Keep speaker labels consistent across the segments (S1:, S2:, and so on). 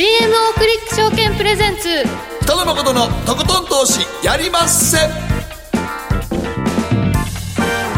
S1: GMO クリック証券プレゼンツ。
S2: 北野誠のとことん投資やりまっせ。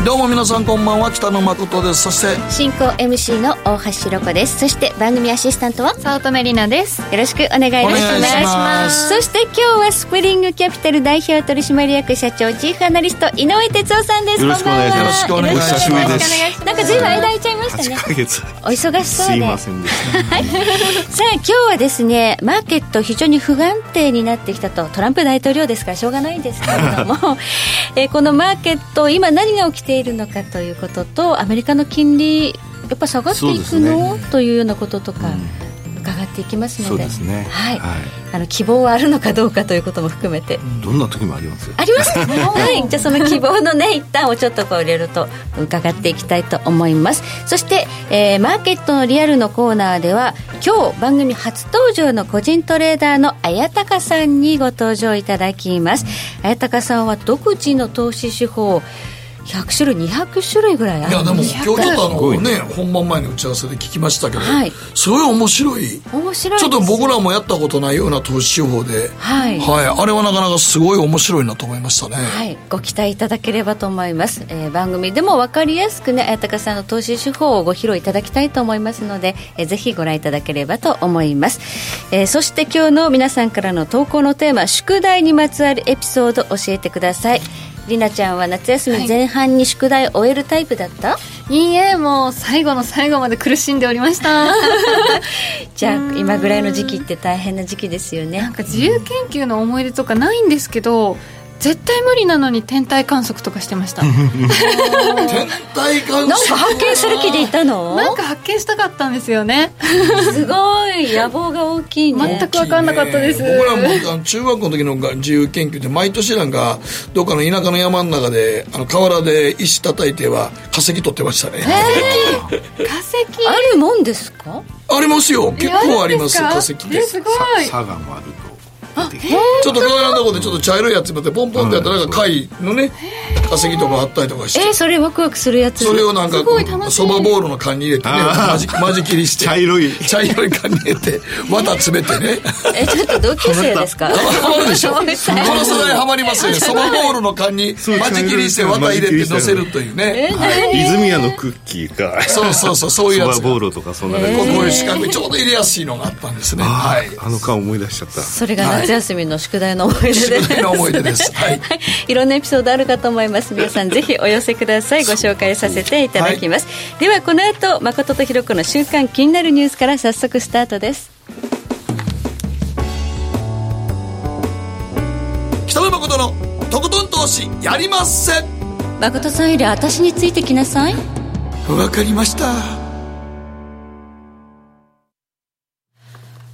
S2: どうも皆さんこんばんは。北野誠です。そして
S3: 進行 MC の大橋ろ子です。そして番組アシスタントは
S1: 早乙女里奈です。
S3: よろしくお願いいたします。
S2: お願いします。
S3: そして今日はスプリングキャピタル代表取締役社長チーフアナリスト井上哲夫さんです。
S4: よろしくお願いします。
S2: よろしくお願いします。
S3: なんかずいぶん間空いちゃいましたね。
S4: 8ヶ月。
S3: お忙しそう
S4: すい
S3: で。
S4: ませんでした
S3: さあ今日はですねマーケット非常に不安定になってきたと。トランプ大統領ですからしょうがないんですけれども、えーこのマーケット今何が起きているのかということとアメリカの金利やっぱ下がっていくの、
S4: です
S3: というようなこととか、伺っていきますので。
S4: ね。
S3: はい。
S4: はい。
S3: あの希望はあるのかどうかということも含めて、
S4: どんな時もありますよ。
S3: あります？か はい。じゃあその希望のね 一旦をちょっとこう入れると伺っていきたいと思います。そして、えーマーケットのリアルのコーナーでは今日番組初登場の個人トレーダーの綾鷹さんにご登場いただきます。綾鷹さんは独自の投資手法100種類200種類ぐらいある
S2: いやでも今日ちょっとあのね本番前の打ち合わせで聞きましたけど、
S3: はい。
S2: すごい面白い。
S3: 面白い
S2: ちょっと僕
S3: ら
S2: らもやったことないような投資手法で、
S3: はい。
S2: はい、あれはなかなかすごい面白いなと思いましたね、
S3: はい、ご期待いただければと思います、えー番組でも分かりやすくね綾鷹さんの投資手法をご披露いただきたいと思いますので、えーぜひご覧いただければと思います、えーそして今日の皆さんからの投稿のテーマ宿題にまつわるエピソード教えてくださいりなちゃんは夏休み前半に宿題を終えるタイプだった、
S1: いいえもう最後の最後まで苦しんでおりました。
S3: じゃあ今ぐらいの時期って大変な時期ですよ
S1: な
S3: ね
S1: んか自由研究の思い出とかないんですけど絶対無理なのに天体観測とかしてました。
S2: 天体観
S3: なんか
S2: 測
S3: 発見する気でいたの？
S1: なんか発見したかったんですよね。
S3: すごい野望が大きいね。
S1: 全く分かんなかったです。
S2: 僕らも中学校の時のが自由研究で毎年なんかどっかの田舎の山の中であの河原で石叩いては化石取ってましたね、
S1: 化石？
S3: あるもんですか？
S2: ありますよ。結構あります。化石って
S1: ですごい。
S4: さ佐賀もある
S2: ちょっと河原のとこでちょっと茶色いやつまでポンポンってやったらなんか貝のね化石とかあったりとかして。
S3: えーそれワクワクするやつ。
S2: それをなんかそばボールの缶に入れてね間仕切りして。
S4: 茶色い。
S2: 茶色い缶に入れて綿詰めてね。
S3: えちょっと同級生ですか？
S2: ハマるでしょ？この
S3: はい
S2: 世代ハマりますよ。ねそばボールの缶に間仕切りして綿入れて乗せるというね。はい。
S4: 泉谷のクッキーか。
S2: そうそうそうそういうやつ。が
S4: そばボーロとかそんな
S2: こうこういう四角いちょうど入れやすいのがあったんですね。はい。
S4: あの顔思い出しちゃった。
S3: それが夏休みの宿題の思い出で、
S2: 宿題の思い出です。はい。
S3: い。ろんなエピソードあるかと思います。皆さんぜひお寄せください。ご紹介させていただきます、ではこの後誠とひろ子の週刊気になるニュースから早速スタートです。
S2: 北野誠のとことん投資やりまっせ。
S3: 誠さんより私についてきなさい。
S2: わかりました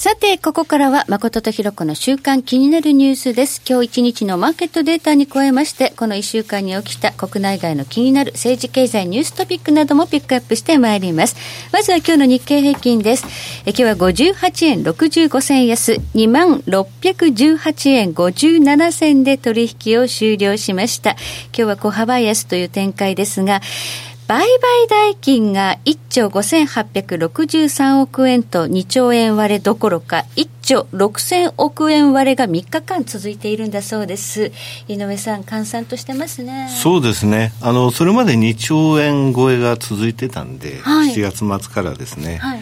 S3: さて、ここからは誠とひろ子の週間気になるニュースです。今日一日のマーケットデータに加えまして、この一週間に起きた国内外の気になる政治経済ニューストピックなどもピックアップしてまいります。まずは今日の日経平均です。え今日は58円65銭安、2618円57銭で取引を終了しました。今日は小幅安という展開ですが、売買代金が1兆5863億円と2兆円割れどころか1兆6000億円割れが3日間続いているんだそうです。井上さん閑散としてますね。
S4: そうですね。あのそれまで2兆円超えが続いてたんで、
S3: はい。
S4: 7月末からですね、
S3: はい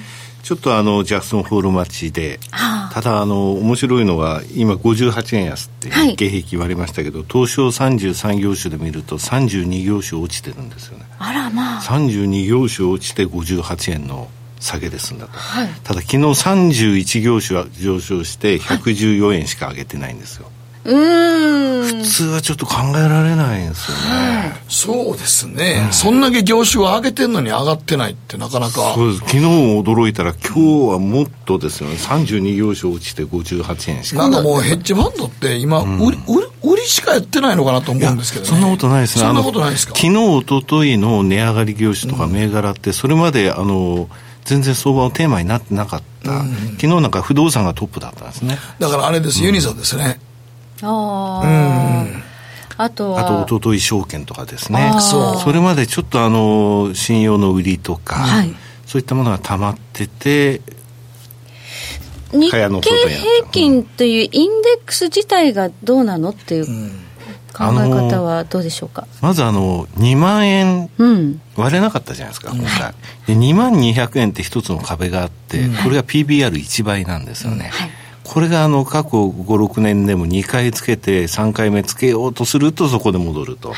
S4: ちょっとあのジャクソンホール待ちで、
S3: はあ。
S4: ただあの面白いのは今58円安って
S3: はい。
S4: 日経平均言われましたけど、東証33業種で見ると32業種落ちてるんですよね。
S3: あらまあ。
S4: 32業種落ちて58円の下げで済んだと、
S3: はい。
S4: ただ昨日31業種は上昇して114円しか上げてないんですよ、
S3: うん
S4: 普通はちょっと考えられないんですよね。
S2: そうですね、そんだけ業種を上げてんのに上がってないってなかなか。
S4: そうです。昨日驚いたら今日はもっとですよね。32業種落ちて58円しか。
S2: なんかもうヘッジファンドって今、売り、売り、売りしかやってないのかなと思うんですけどね。
S4: そんなことないですね。
S2: そんなことないですか？
S4: 昨日、一昨日の値上がり業種とか銘柄って、それまで、あの、全然相場のテーマになってなかった。昨日なんか不動産がトップだったんですね。
S2: だからあれです、ユニゾンですね。
S3: ああ。あとは。
S4: あと、一昨日証券とかですね。
S2: そう
S4: それまでちょっとあの、信用の売りとか、
S3: はい
S4: そういったものが溜まってて、
S3: 日経平均というインデックス自体がどうなのっていう考え方はどうでしょうか？
S4: まずあの、2万円
S3: うん。
S4: 割れなかったじゃないですか、今回。で、2万200円って一つの壁があって、これが PBR1 倍なんですよね。
S3: はい
S4: これがあの過去5、6年でも2回つけて3回目つけようとするとそこで戻ると。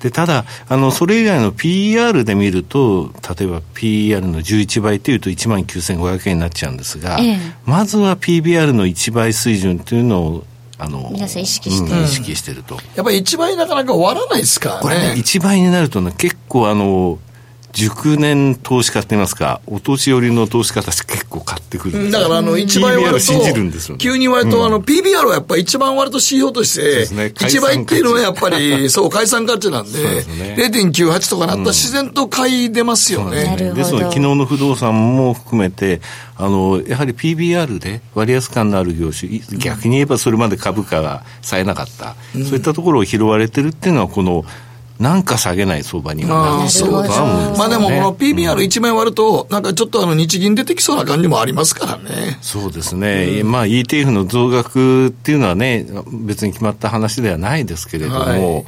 S4: で、ただ、あの、それ以外の PR で見ると、例えば PR の11倍っていうと1万9500円になっちゃうんですが、
S3: ええ
S4: まずは PBR の1倍水準っていうのを、あの、
S3: 皆さん意識して
S4: うん意識してると。
S2: やっぱり一倍なかなか終わらないですからね。
S4: これね、1倍になるとね、結構あの、熟年投資家って言いますか、お年寄りの投資家たち結構買ってくるんですよ。
S2: だからあの一倍割る
S4: 信じるんですよ
S2: と、
S4: ね。
S2: 急に割ると、あの PBR はやっぱり一番割ると指標として一倍っていうのはやっぱり、そう、解散価値なんで、
S4: そうですね。
S2: 0.98とかなったら自然と買い出ますよね。
S4: ですので、昨日の不動産も含めて、あの、やはり PBR で割安感のある業種、い逆に言えばそれまで株価が冴えなかった、そういったところを拾われてるっていうのは、この、なんか下げない相場にはな。
S2: まあでもこの PBR1 枚割ると、なんかちょっとあの日銀出てきそうな感じもありますからね。
S4: そうですね、まあ ETF の増額っていうのはね、別に決まった話ではないですけれども、
S2: はい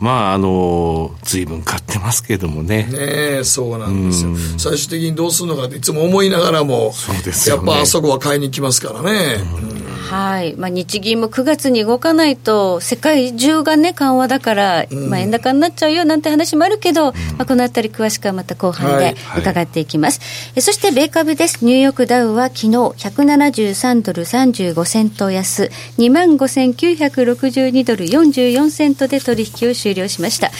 S4: まあ、あの、随分買ってますけどもね。
S2: ねえ、そうなんですよ。最終的にどうするのかっていつも思いながらも、
S4: そうですよね
S2: やっぱあそこは買いに来ますからね。
S3: はい。まあ、日銀も9月に動かないと、世界中がね、緩和だから、まあ、円高になっちゃうよなんて話もあるけど、まあ、このあたり詳しくはまた後半で
S2: はい
S3: 伺っていきます。えそして、米株です。ニューヨークダウは昨日、173ドル35セント安、25,962ドル44セントで取引を終了しました。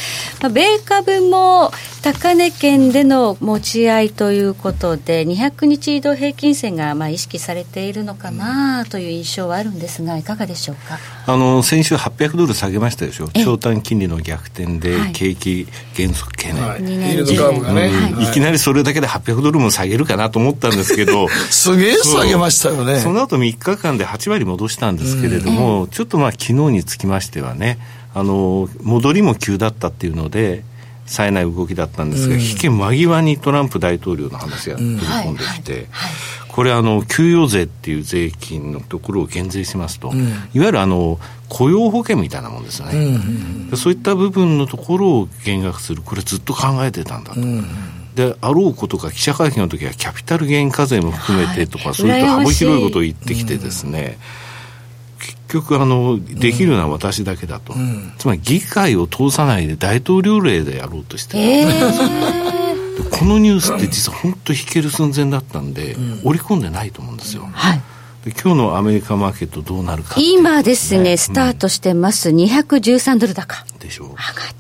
S3: まあ、米株も高値圏での持ち合いということで、200日移動平均線がまあ意識されているのかなという印象はあるんですが、いかがでしょうか？
S4: あの、先週800ドル下げましたでしょ。
S3: ええ
S4: 長短金利の逆転で
S3: はい
S4: 景気減速懸念。
S2: はい。
S3: 二年
S2: イールドカーブがね。
S3: はい
S2: はい
S4: いきなりそれだけで800ドルも下げるかなと思ったんですけど、
S2: すげえ下げましたよね。
S4: その後3日間で8割戻したんですけれども、ちょっとまあ昨日につきましてはね、あの、戻りも急だったっていうので、冴えない動きだったんですが、引け間際にトランプ大統領の話が飛び込んできて、これあの、給与税っていう税金のところを減税しますと、いわゆるあの、雇用保険みたいなもんですよね。でそういった部分のところを減額する、これずっと考えてたんだと。であろうことか記者会見の時はキャピタルゲイン課税も含めてとか、そういった幅広いことを言ってきてですね、結局あのできるのは私だけだと、つまり議会を通さないで大統領令でやろうとしてる、
S3: え
S4: でこのニュースって実は本当引ける寸前だったんで、織り込んでないと思うんですよ、
S3: はい。
S4: で今日のアメリカマーケットどうなるかっていう
S3: 今ですね、スタートしてます。213ドル高。
S4: でしょう。
S3: 上がっ。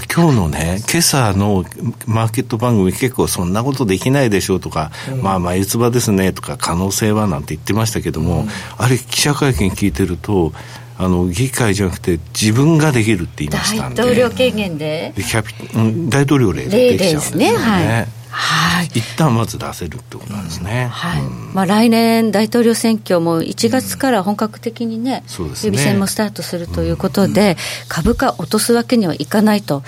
S4: だ今日のね、今朝のマーケット番組結構そんなことできないでしょうとか、まあ眉唾ですねとか可能性はなんて言ってましたけども、あれ記者会見聞いてると、あの、議会じゃなくて自分ができるって言いました
S3: 大
S4: んで。
S3: 統領権限で
S4: でキャピうん大統領令で
S3: 例
S4: できちゃうんです
S3: ね。
S4: よ
S3: はい
S4: ね。。
S3: はい。
S4: 一旦まず出せるってことなんですね。
S3: はい。
S4: うん。
S3: まあ、来年、大統領選挙も1月から本格的にね、
S4: そうですね。
S3: 予備選もスタートするということで、株価落とすわけにはいかないと、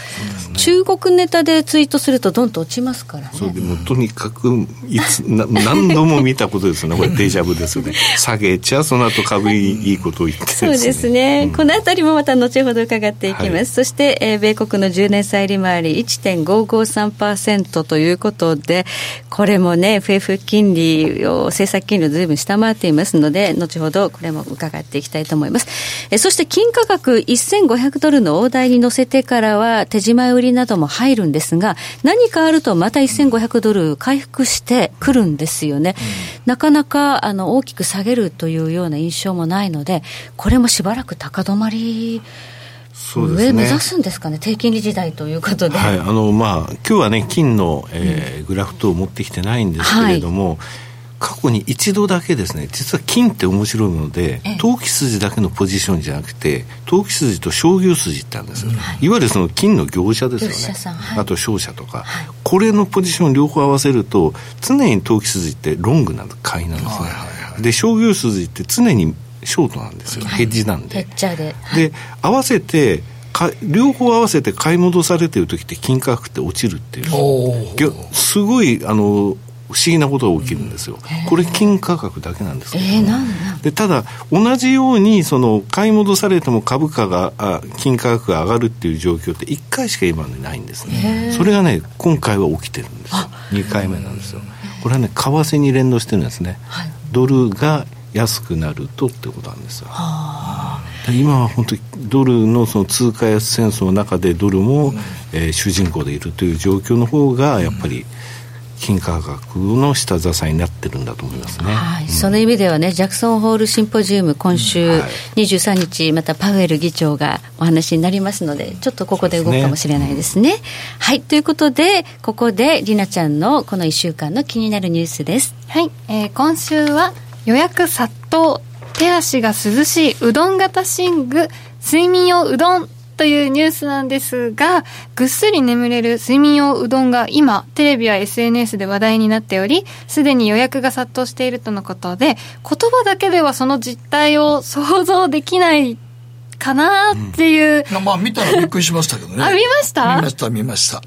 S3: 中国ネタでツイートすると、どんと落ちますからね。
S4: そうでもとにかくいつな何度も見たことですよね。これデジャブですよね。下げちゃその後株にいいことを言ってですね。
S3: そうですね、このあたりもまた後ほど伺っていきます、
S4: はい。
S3: そして、えー米国の10年債利回り1.553%ということことで、これもね、FF 金利を、政策金利をずいぶん下回っていますので、後ほどこれも伺っていきたいと思います。えそして金価格1500ドルの大台に乗せてからは、手締売りなども入るんですが、何かあるとまた1500ドル回復してくるんですよね。うん、なかなかあの大きく下げるというような印象もないので、これもしばらく高止まり。上目指すんですかね、低金利時代ということで。
S4: はい、あのまあ今日はね金の、えー、グラフ等を持ってきてないんですけれども。はい。過去に一度だけですね実は金って面白いので投機筋だけのポジションじゃなくて投機筋と商業筋ってあるんですよ、はい、いわゆるその金の業者ですよね、はい、あと商社とか、はい、これのポジション両方合わせると常に投機筋ってロングな買いなんですね、で商業筋って常にショートなんですよ、ヘッジなんで。
S3: ヘッジャーで。
S4: で、合わせて、か両方合わせて買い戻されてる時って金価格って落ちるっていう。すごいあの不思議なことが起きるんですよ、これ、金価格だけなんですけど、えー、でただ、同じようにその買い戻されても株価があ、金価格が上がるっていう状況って、1回しか今までないんですね、それがね、今回は起きてるんですよ、2回目なんですよ、これはね、為替に連動してるんですね、はい、ドルが安くなるとってことなんですよ。今は本当にドルのその通貨安戦争の中でドルも、えー、主人公でいるという状況の方がやっぱり、金価格の下支えになってるんだと思いますね、
S3: はい。うん、その意味ではね、ジャクソンホールシンポジウム、今週23日、またパウエル議長がお話になりますので、ちょっとここで動くかもしれないですね。すね。はい、ということで、ここでりなちゃんのこの1週間の気になるニュースです。
S1: はい、えー、今週は予約殺到手足が涼しいうどん型寝具睡眠用うどんというニュースなんですが、ぐっすり眠れる睡眠用うどんが今、テレビや SNS で話題になっており、すでに予約が殺到しているとのことで、言葉だけではその実態を想像できないかなっていう、
S2: うん、まあ見たらびっくりしましたけどね。
S1: あ、見ました？
S2: 見ました、見ました。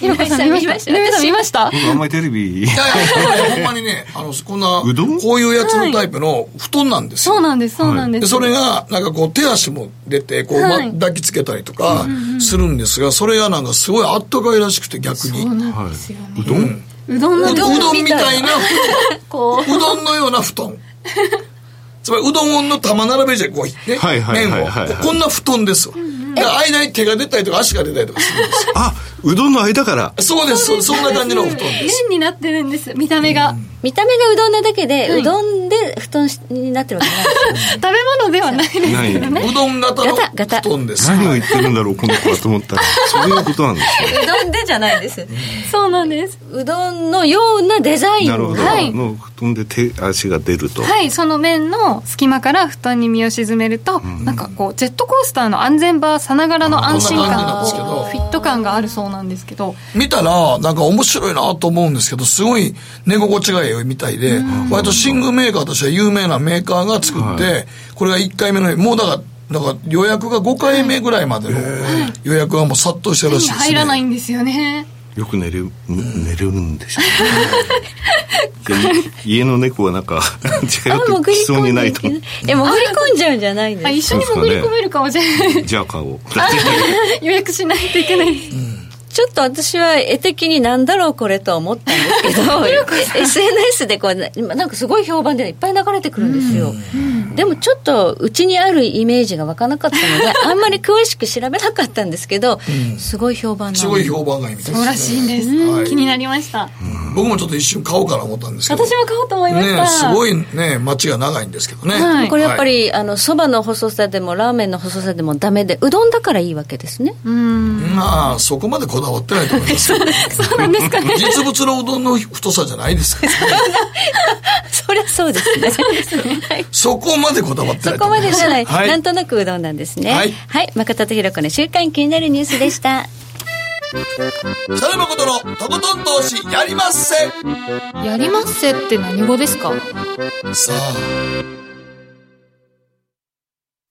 S1: ひろこさん見ました見ました？見ました。
S4: 僕あんまりテレビ。いやい
S2: や、ほんまにね、あの、こんな、うどん？こういうやつのタイプの布団なんです
S1: よ。そうなんです、そうなんです。
S2: それが、なんかこう、手足も出て、こう、ま、抱きつけたりとかするんですが、それがなんかすごいあったかいらしくて、逆に。そうなんですよ
S4: うどん？
S1: うどん
S2: うどんみたいな、こう。うどんのような布団。つまりうどんの玉並べじゃこうね、はいはい麺を。こんな布団ですわ、で間に手が出たりとか足が出たりとかするんですよ。
S4: あうどんの間から。
S2: そうですそんな感じの布団です。
S1: 麺になってるんです。見た目が、
S3: 見た目がうどんなだけで、うどんで布団になってるわけない
S1: 食べ物ではないですけどね。
S2: うどん型の布団です。
S4: 何を言ってるんだろうこの子はと思ったら。そういうことなんです
S3: よ。うどんでじゃないです。
S1: そうなんです。
S3: うどんのようなデザイン。
S4: なるほど、はい、の布団で手足が出ると。
S1: はいその面の隙間から布団に身を沈めると、うん、なんかこうジェットコースターの安全バーさながらの安心感フィット感があるそうなんですけど。
S2: 見たらなんか面白いなと思うんですけどすごい寝心地がいいみたいで、割と寝具メーカーとしては有名なメーカーが作って、これが1回目のもうだからだから予約が5回目ぐらいまでの予約がもう殺到してるらしいです、ね、
S1: 入らないんですよね
S4: よく寝る寝るんでしょう、ね、家の猫はなんか 近寄ってきそうにないと。
S3: え潜り込んじゃうんじゃないんですか？
S1: 一緒に潜り込めるかもしれな
S4: い。じゃあ買おう。
S1: 予約しないといけない
S3: ちょっと私は絵的になんだろうこれと思ったんですけど SNS でこうなんかすごい評判でいっぱい流れてくるんですよ、でもちょっとうちにあるイメージが湧かなかったので あんまり詳しく調べなかったんですけど、すごい評判
S2: すごい評判がいいみたいです、
S1: そうらしいんです、はい、気になりました、
S2: 僕もちょっと一瞬買おうかな思ったんですけど
S1: 私も買おうと思いました、
S2: ね、すごいね街が長いんですけどね、
S3: はい、これやっぱりそば、の細さでもラーメンの細さでもダメでうどんだからいいわけですね
S2: うんまあそこまでこだわってないと思います
S1: そうなんですかね。
S2: 実物のうどんの太さじゃないですからね。
S3: そりゃそうですね。
S2: そこまでこだわってない
S3: そこまでじゃない。はい、なんとなくうどんなんですね。はい。はい。誠とひろ子の週間気になるニュースでした。
S2: 北野誠のとことん投資やりまっせ
S1: やりまっせって何語ですか
S2: さあ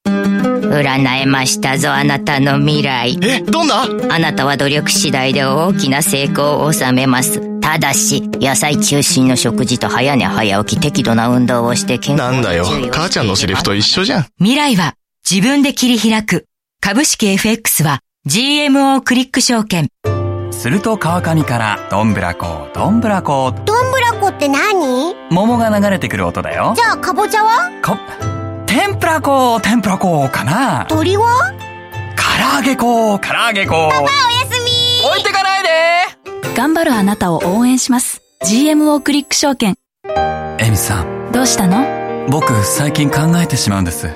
S5: 占えましたぞ、あなたの未来。
S2: え、どんな
S5: あなたは努力次第で大きな成功を収めます。ただし、野菜中心の食事と早寝早起き適度な運動をして健
S6: 康なんだよ、母ちゃんのセリフと一緒じゃん。
S5: 未来は自分で切り開く。株式 FX は GMO クリック証券。
S7: すると川上からどんぶらこどんぶらこ。
S8: どんぶらこって何？
S7: 桃が流れてくる音だよ。
S8: じゃあかぼちゃは？
S7: か天ぷらこ天ぷらこかな。
S8: 鳥は？
S7: 唐揚げこ唐揚げこ。
S8: パパおやすみ。
S7: 置いてかないで。
S9: 頑張るあなたを応援します。GMO クリック証券。
S7: エミさん。
S9: どうしたの？
S7: 僕最近考えてしまうんです。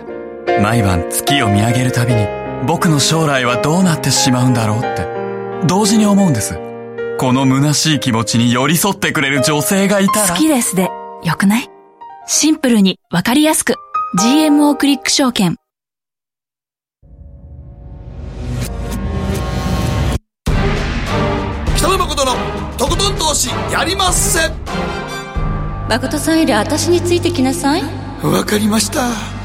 S7: 毎晩月を見上げるたびに僕の将来はどうなってしまうんだろうって。同時に思うんです。この虚しい気持ちに寄り添ってくれる女性がいたら。
S9: 好きですでよくない？シンプルにわかりやすく。GMO クリック証券。
S2: 北野誠のとことん投資やりまっせ。
S3: 誠さんより私についてきなさい。
S2: わかりました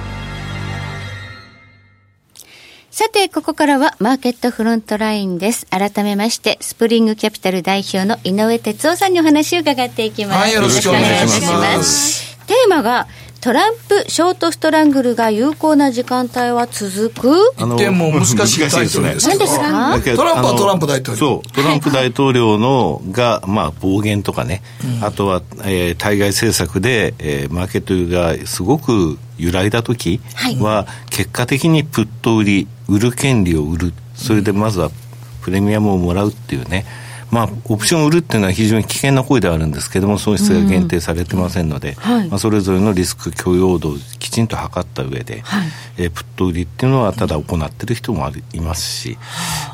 S3: さて、ここからはマーケットフロントラインです。改めまして、スプリングキャピタル代表の井上哲夫さんにお話を伺っていきます。
S2: はいよろしくお願いします
S3: テーマが、トランプショートストラングルが有効な時間帯は続く？
S2: 一見もう難しいタイトルです。けど
S3: 何です。か？
S2: トランプはトランプ大統領。
S4: そうトランプ大統領のが、まあ、暴言とかね、あとは、えー対外政策で、えーマーケットがすごく揺らいだ時は、結果的にプット売り売る権利を売る。それでまずはプレミアムをもらうっていうねまあ、オプションを売るっていうのは非常に危険な行為ではあるんですけども、損失が限定されてませんので、
S3: はい。
S4: まあ、それぞれのリスク許容度をきちんと測った上で、えープット売りっていうのはただ行ってる人もありいますし、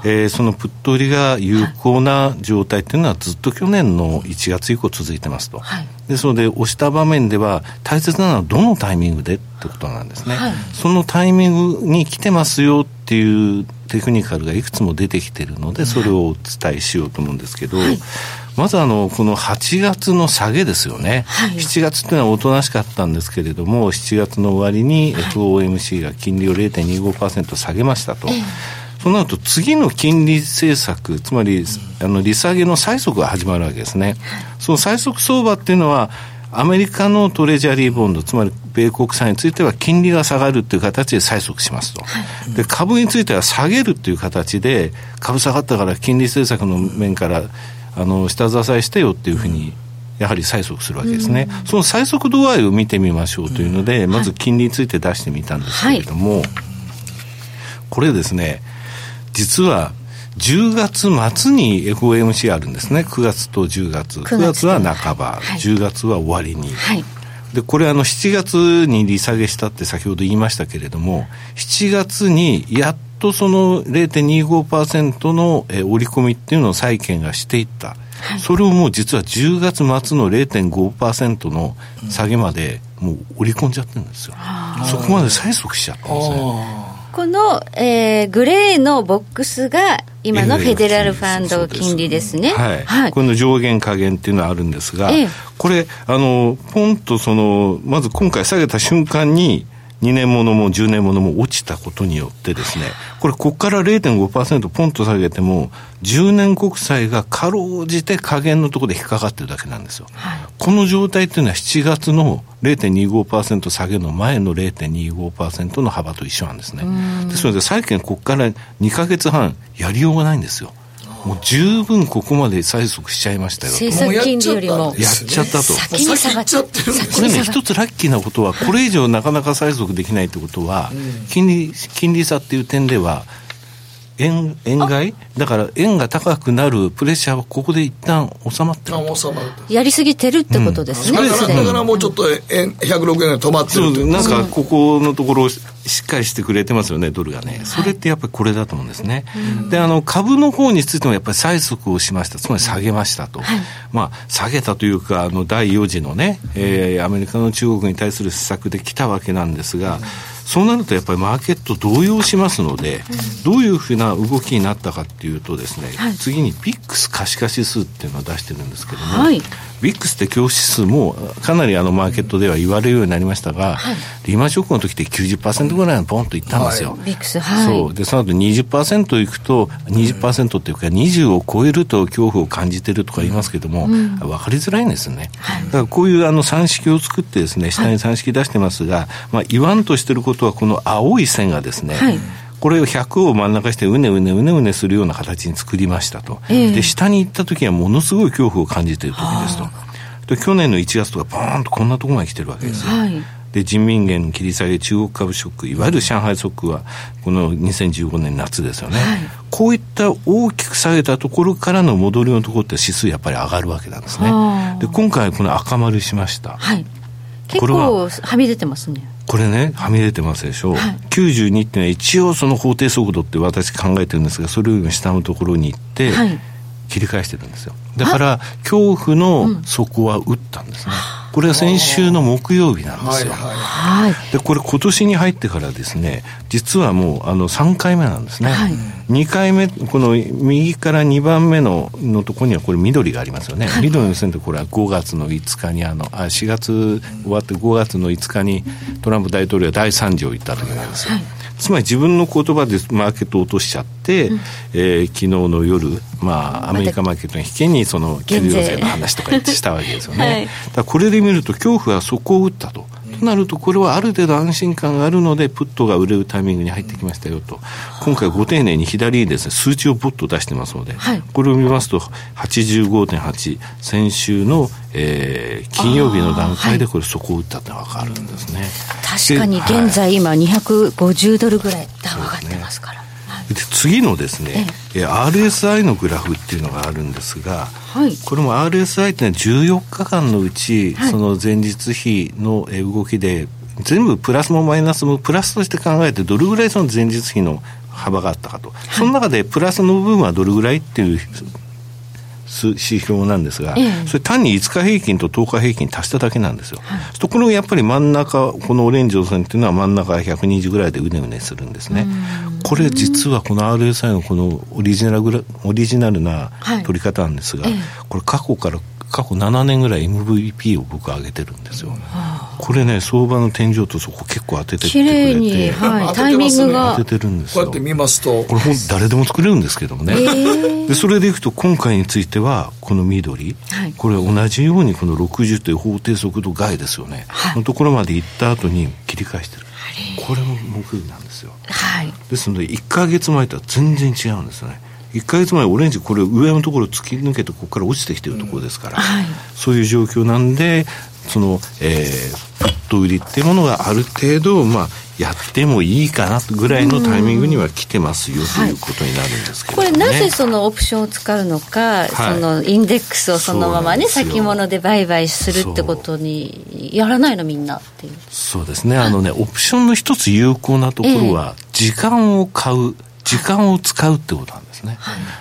S4: えーそのプット売りが有効な状態っていうのはずっと去年の1月以降続いてますと。ですので、押した場面では大切なのはどのタイミングでってことなんですね。そのタイミングに来てますよっていうテクニカルがいくつも出てきてるので、それをお伝えしようと思うんですけど、まずあの、この8月の下げですよね。7月っていうのはおとなしかったんですけれども、7月の終わりに FOMC が金利を0.25%下げましたと。そうなると次の金利政策、つまりあの利下げの最速が始まるわけですね。その最速相場っていうのは、アメリカのトレジャリーボンド、つまり米国債については金利が下がるという形で催促しますと、で株については下げるという形で、株下がったから金利政策の面からあの下支えしてよっていうふうに、やはり催促するわけですね、その催促度合いを見てみましょうというので、まず金利について出してみたんですけれども、これですね、実は10月末に FOMC あるんですね、9月と10月、9月。は半ば、10月は終わりに。
S3: はい。
S4: でこれあの7月に利下げしたって先ほど言いましたけれども7月にやっとその0.25%のえー織り込みっていうのを債券がしていった、それをもう実は10月末の0.5%の下げまでもう織り込んじゃってるんですよ、そこまで催促しちゃったんですね
S3: この、えーグレーのボックスが今のフェデラルファンド金利ですね。
S4: はい、
S3: はい。
S4: この上限下限っていうのはあるんですが、
S3: ええ
S4: これあのポンとそのまず今回下げた瞬間に2年ものも10年ものも落ちたことによってですね、これ、ここから0.5%ポンと下げても、10年国債がかろうじて下限のところで引っかかってるだけなんですよ。この状態っていうのは7月の0.25%下げの前の0.25%の幅と一緒なんですね。ですので、債券ここから2ヶ月半やりようがないんですよ。もう十分ここまで催促しちゃいましたよと。
S3: 政策金利よりも
S4: やっちゃったと。
S3: 先に下がっ
S2: ちゃってる
S4: これね、一つラッキーなことは、これ以上なかなか催促できないってことは、金利、金利差っていう点では、円、円買い？だから円が高くなるプレッシャーはここで一旦収まってる。
S3: やりすぎてるってことですね、
S2: だからだからもうちょっと円106円で止まってるという。
S4: なんかここのところをししっかりしてくれてますよね、ドルがね、それってやっぱりこれだと思うんですね、であの株の方についてもやっぱり催促をしました、つまり下げましたと、まあ、下げたというか、あの第4次のね、えーアメリカの中国に対する施策で来たわけなんですが、そうなるとやっぱりマーケット動揺しますので、どういうふうな動きになったかっていうとですね、次にビックス貸し貸し数っていうのを出してるんですけども、
S3: はい。
S4: ビックスって教指数もかなりあのマーケットでは言われるようになりましたが、リーマンショックの時って90%ぐらいのポンといったんですよ。
S3: ビックスはい。
S4: そう。で、その後20%いくと、20%っていうか20を超えると恐怖を感じてるとか言いますけども、分かりづらいんですね。だからこういうあの算式を作ってですね、下に算式出してますが、まあ言わんとしてることはこの青い線がですね、
S3: はい。
S4: これを100を真ん中してうねうねうねうねするような形に作りましたと、
S3: ええ。
S4: で下に行った時はものすごい恐怖を感じている時ですと。で去年の1月とかポーンとこんなところまで来てるわけですよ、
S3: はい。
S4: で人民元切り下げ中国株ショックいわゆる上海ショックはこの2015年夏ですよね、こういった大きく下げたところからの戻りのところって指数やっぱり上がるわけなんですね。で今回この赤丸しました。
S3: はい。結構はみ出てますね。
S4: これね、はみ出てますでしょ、
S3: はい。
S4: 92っていうのは一応その法定速度って私考えてるんですが、それよりも下のところに行って、
S3: はい。
S4: 切り返してるんですよ。だから、恐怖の底は打ったんですね。これは先週の木曜日なんですよ。
S3: はい。
S4: で、これ今年に入ってからですね、実はもうあの3回目なんですね。
S3: はい
S4: 2回目、この右から2番目ののところにはこれ緑がありますよね。緑の線ってこれは5月の5日にあの、あ、4月終わって5月の5日にトランプ大統領が第3次を言った時なんですよ。つまり自分の言葉でマーケットを落としちゃって、えー昨日の夜、まあ、アメリカマーケットの引けにその給料税の話とかしたわけですよね。
S3: はい
S4: だこれで見ると恐怖はそこを打ったと。となると、これはある程度安心感があるので、プットが売れるタイミングに入ってきましたよと。今回ご丁寧に左にですね、数値をポッと出してますので、
S3: はい
S4: これを見ますと、85.8、先週の、えー金曜日の段階でこれそこを打ったってわかるんですね。
S3: 確かに
S4: で
S3: 現在今250ドルぐらい上がってますから。
S4: で次のですね、えー RSI のグラフっていうのがあるんですが、
S3: はい。
S4: これも RSI っていうのは14日間のうち、
S3: はい。
S4: その前日比のえー動きで、全部プラスもマイナスもプラスとして考えて、どれぐらいその前日比の幅があったかと、その中でプラスの部分はどれぐらいっていう数指標なんですが、
S3: ええ。
S4: それ単に5日平均と10日平均足しただけなんですよ。そうするとこのやっぱり真ん中、このオレンジの線っていうのは真ん中が120ぐらいでうねうねするんですね。これ実はこの RSI のこのオリジナルグラオリジナルな
S3: はい。
S4: 取り方なんですが、
S3: ええ。
S4: これ過去から過去7年ぐらい MVP を僕上げてるんですよ。これね、相場の天井とそこ結構当ててってく
S3: 綺麗
S4: れて。
S3: に、はい、タイミングが。
S4: 当ててるんですよ。
S2: こうやって見ますと。
S4: これほん誰でも作れるんですけどもね、でそれでいくと今回についてはこの緑、
S3: はい。
S4: これ同じようにこの60という法定速度外ですよね、のところまで行った後に切り返してる。これも木曜日なんですよ。
S3: はい。
S4: ですので1か月前とは全然違うんですね1か月前オレンジこれ上のところ突き抜けてここから落ちてきてるところですから、
S3: はい。
S4: そういう状況なんでその、えー、プット売りっていうものがある程度、まあ、やってもいいかなぐらいのタイミングには来てますよということになるんですけどね、
S3: これなぜそのオプションを使うのか、
S4: はい。
S3: そのインデックスをそのままね先物で売買するってことにやらないのみんなっていう。
S4: そう。ですね、あのね、オプションの一つ有効なところは、時間を買う、時間を使うってことなんですね。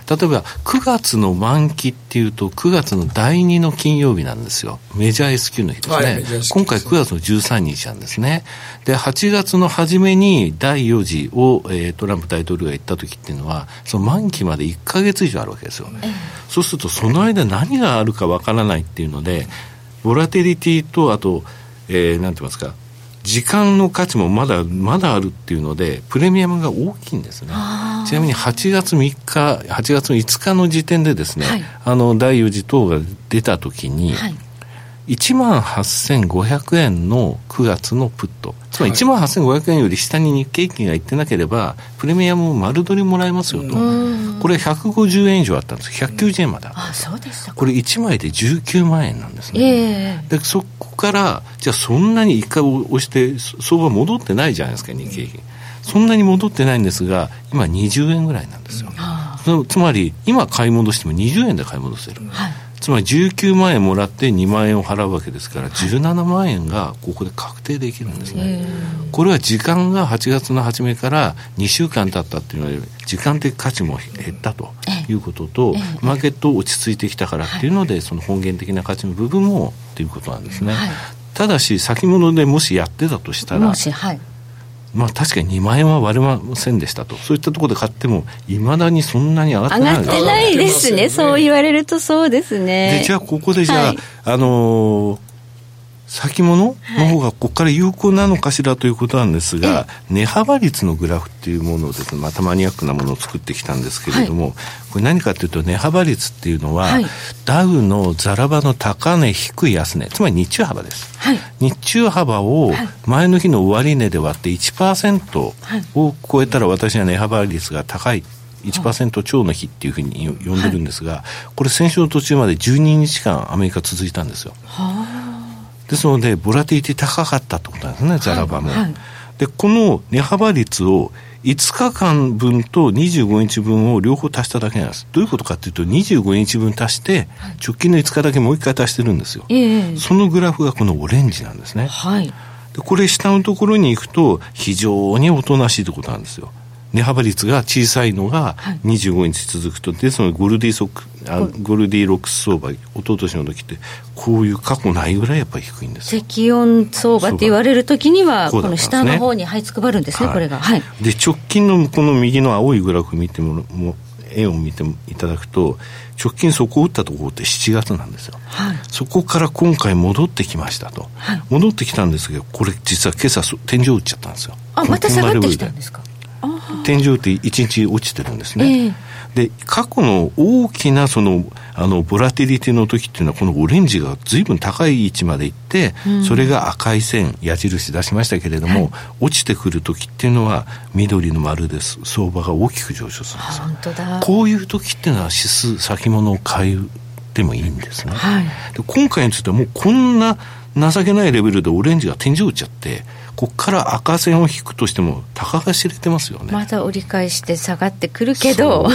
S4: 例えば、9月の満期っていうと、9月の第2の金曜日なんですよ。メジャー S q の日ですね。
S2: はい
S4: 今回9月の13日なんですね。で、8月の初めに第4次を、えートランプ大統領が言った時っていうのは、その満期まで1ヶ月以上あるわけですよ。そうすると、その間何があるかわからないっていうので、ボラテリティと、あと、えーなんて言いますか、時間の価値もまだまだあるっていうので、プレミアムが大きいんですね。ちなみに8月3日、8月の5日の時点でですね、
S3: はい。
S4: あの第4次等が出たときに、
S3: はい
S4: 1万8500円の9月のプット、つまり1万8500円より下に日経平均がいってなければ、プレミアムを丸取りもらえますよと、これ150円以上あったんです、190円まであ
S3: そうでしたか。
S4: これ1枚で19万円なんですね。
S3: ええ。
S4: でそこから、じゃあそんなに一回押して、そ相場戻ってないじゃないですか、日経平均。そんなに戻ってないんですが、今20円ぐらいなんですよ。そのつまり、今買い戻しても20円で買い戻せる。つまり19万円もらって2万円を払うわけですから、17万円がここで確定できるんですね。これは時間が8月の初めから2週間経ったっていうのは、時間的価値も減ったということと、マーケット落ち着いてきたからっていうので、その本源的な価値の部分もということなんですね。ただし、先物でもしやってたとしたら
S3: も、しはい
S4: まあ確かに2万円は割れませんでしたと。そういったところで買っても、いまだにそんなに上がって
S3: 上
S4: ない。
S3: がってないですね。そう言われるとそうですね。
S4: でじゃあここでじゃあ、
S3: はい。
S4: あのー先物の方がここから有効なのかしらということなんですが、値幅率のグラフっていうものをですね、またマニアックなものを作ってきたんですけれども、これ何かというと値幅率っていうのは、
S3: はい。
S4: ダウのザラバの高値低い安値、つまり日中幅です。
S3: はい。
S4: 日中幅を前の日の終値で割って1%を超えたら私は値幅率が高い。1%超の日っていうふうに呼んでるんですが、これ先週の途中まで12日間アメリカ続いたんですよ。ですので、ボラティリティ高かったってことなんですね、ザラバも。
S3: はい
S4: で、この値幅率を5日間分と25日分を両方足しただけなんです。どういうことかっていうと、25日分足して、直近の5日だけもう1回足してるんですよ。
S3: ええ
S4: そのグラフがこのオレンジなんですね。
S3: はい。
S4: でこれ下のところに行くと非常におとなしいということなんですよ。値幅率が小さいのが25日続くと、で、そのゴルディソック、あゴルディロックス相場、一昨年の時って、こういう過去ないぐらいやっぱり低いんですよ。
S3: 適温相場って言われるときには、この下の方に這いつくばるんですね、
S4: はい
S3: これが。はい。
S4: で、直近のこの右の青いグラフ見ても、も円を見ていただくと、直近そこを打ったところって7月なんですよ。
S3: はい。
S4: そこから今回戻ってきましたと。戻ってきたんですけど、これ実は今朝そ天井打っちゃったんですよ。
S3: あ、また下がってきたんですか？
S4: 天井って1日落ちてるんですね。で、過去の大きなその、あの、ボラティリティの時っていうのは、このオレンジが随分高い位置まで行って、それが赤い線、矢印出しましたけれども、落ちてくる時っていうのは、緑の丸です。相場が大きく上昇するんですよ。
S3: 本当だ。
S4: こういう時っていうのは指数、先物を買ってもいいんですね。
S3: はい。
S4: で今回についてはもうこんな情けないレベルでオレンジが天井打っちゃって、ここから赤線を引くとしても、高が知れてますよね。
S3: また折り返して下がってくるけど、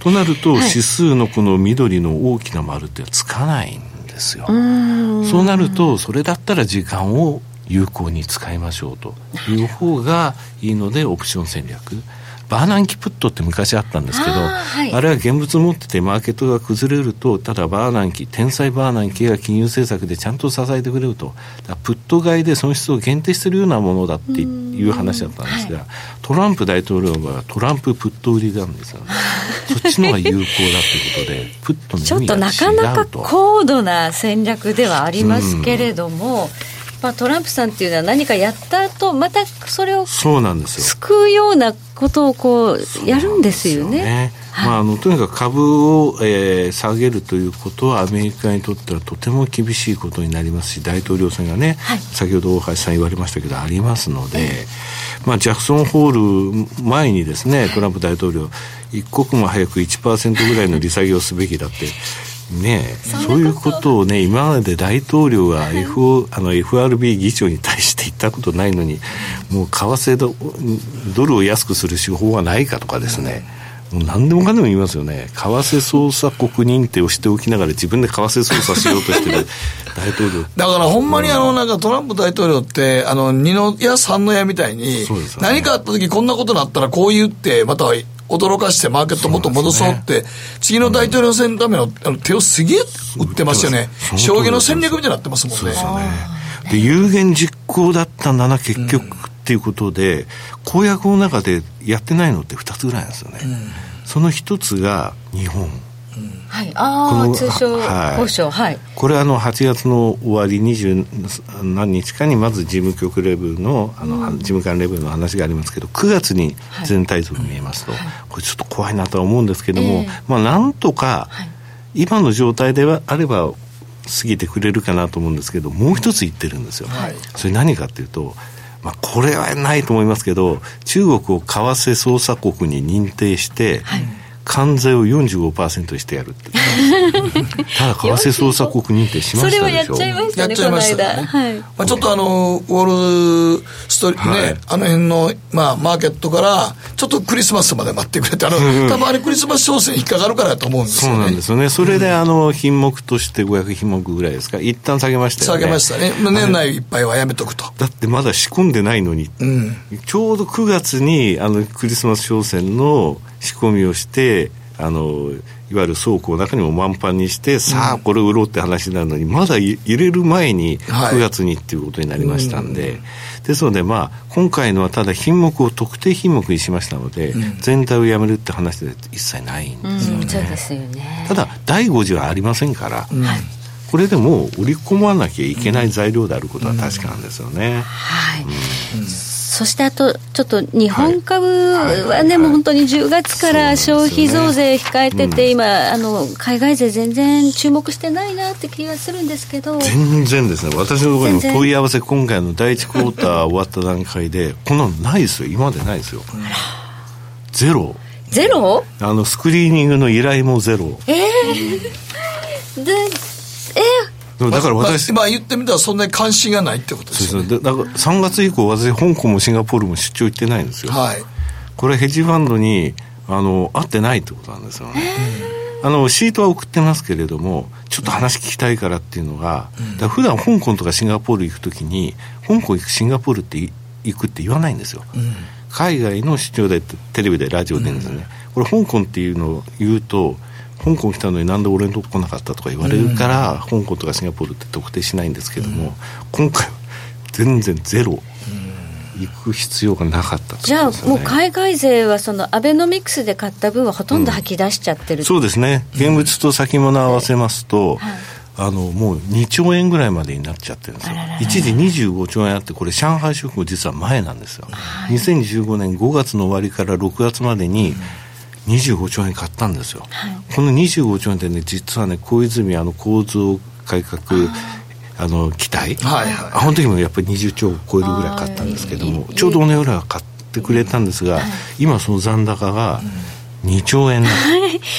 S4: となると、
S3: はい
S4: 指数のこの緑の大きな丸ってつかないんですよ。そうなると、それだったら時間を有効に使いましょうという方がいいので、オプション戦略。バーナンキプットって昔あったんですけど、
S3: あはい
S4: れは現物持っててマーケットが崩れると、ただバーナンキ、天才バーナンキが金融政策でちゃんと支えてくれると。プット買いで損失を限定しているようなものだっていう話だったんですが、トランプ大統領はトランププット売りなんですよね。そっちの方が有効だということで、プットの
S3: ちょっ
S4: 意味が
S3: となかなか
S4: 違うと。
S3: 高度な戦略ではありますけれども、まあ、トランプさんっていうのは何かやった後またそれを
S4: そうなんですよ。
S3: 救うようなことをこうやるんですよね。
S4: ねまあ、あのとにかく株を、えー下げるということはアメリカにとってはとても厳しいことになりますし大統領選がね、
S3: はい
S4: 先ほど大橋さん言われましたけどありますので、まあ、ジャクソンホール前にですねトランプ大統領一刻も早く1%ぐらいの利下げをすべきだってねそういうことをね今まで大統領が FO、あの FRB 議長に対して言ったことないのにもう為替ドドルを安くする手法はないかとかですね、もう何でもかんでも言いますよね。為替操作国認定をしておきながら自分で為替操作しようとしてる 大統領。
S2: だからほんまにあの、なんかトランプ大統領って、あの、二の矢三の矢みたいに
S4: ね。
S2: 何かあった時こんなことになったらこう言って、または驚かしてマーケットもっと戻そうって、次の大統領選のためのあの手をすげえ打ってますよね。将棋の戦略みたいになってますもんね。
S4: で、有言実行だったんだな、結局、っていうことで、公約の中でやってないのって2つぐらいなんですよね。その1つが日本。
S3: はい、
S4: こ
S3: ああ
S4: の
S3: 通商
S4: はい。
S3: 交渉。はい、
S4: これあの8月の終わり20何日かにまず事務局レベルのあの、事務官レベルの話がありますけど9月に全体像が見えますと、これちょっと怖いなとは思うんですけども、
S3: ええ。
S4: まあなんとか、今の状態ではあれば過ぎてくれるかなと思うんですけどもう一つ言ってるんですよ、それ何かっていうとまあ、これはないと思いますけど中国を為替操作国に認定して、関税を45%にしてやるって ただ為替操作国認定しま
S3: そ
S4: したでしょ
S3: れはやっちゃいましたね
S2: やっちゃいましたよね
S3: この間はい
S2: まあ、ちょっとあの、ウォールストリートね、
S4: はい
S2: あの辺の、まあ、マーケットから、ちょっとクリスマスまで待ってくれて、あの、多分あれクリスマス商戦引っかかるからだと思うんです
S4: そう
S2: よね。
S4: なんですよね。それで、あの、品目として500品目ぐらいですか。一旦下げましたよね。
S2: 下げましたね。年内いっぱいはやめとくと。
S4: だってまだ仕込んでないのに、
S2: うん。
S4: ちょうど9月にあのクリスマス商戦の仕込みをしてあのいわゆる倉庫の中にも満帆にして、さあこれ売ろうって話になるのにまだい入れる前に
S2: はい。
S4: 9月にっていうことになりましたんで、ですのでまあ今回のはただ品目を特定品目にしましたので、全体をやめるって話で一切ないんですよね。
S3: うんそうですよね。
S4: ただ第5次はありませんから、これでも売り込まなきゃいけない材料であることは確かなんですよね。
S3: はい、そしてあと、ちょっと日本株はね、もう本当に10月から消費増税控えてて、今あの、海外勢、全然注目してないなって気がするんですけど、
S4: 全然ですね、私のところにも問い合わせ、今回の第1クォーター終わった段階で、こんなのないですよ、今までないですよ。ゼロ。
S3: ゼロ？
S4: あのスクリーニングの依頼もゼロ。
S3: えー、でえ
S4: だから私、
S2: まあ、言ってみたらそんなに関心がないってことですよ、ね、
S4: だから3月以降私香港もシンガポールも出張行ってないんですよ、はい、これヘッジファンドにあの合ってないってことなんですよね、あのシートは送ってますけれどもちょっと話聞きたいからっていうのが、うん、だ普段香港とかシンガポール行くときに香港行くシンガポールって行くって言わないんですよ、うん。海外の出張でテレビでラジオでですね、うん、これ香港っていうのを言うと香港来たのになんで俺のとこ来なかったとか言われるから、うん、香港とかシンガポールって特定しないんですけども、うん、今回は全然ゼロ。行く必要がなかった、ね、
S3: じゃあ、もう海外勢はそのアベノミクスで買った分はほとんど吐き出しちゃってる、う。ん、
S4: そうですね、現物と先物合わせますと、はい。あのもう2兆円ぐらいまでになっちゃってるんですよ、一時25兆円あって、これ、上海出口実は前なんですよ、はい、2015年5月の終わりから6月までに、25兆円買ったんですよ、はい、この25兆円ってね、実はね、小泉あの構造改革、あの期待、はいはい、あの時もやっぱり20兆を超えるぐらい買ったんですけども、ちょうど同じぐらい買ってくれたんですが、今、その残高が2兆円、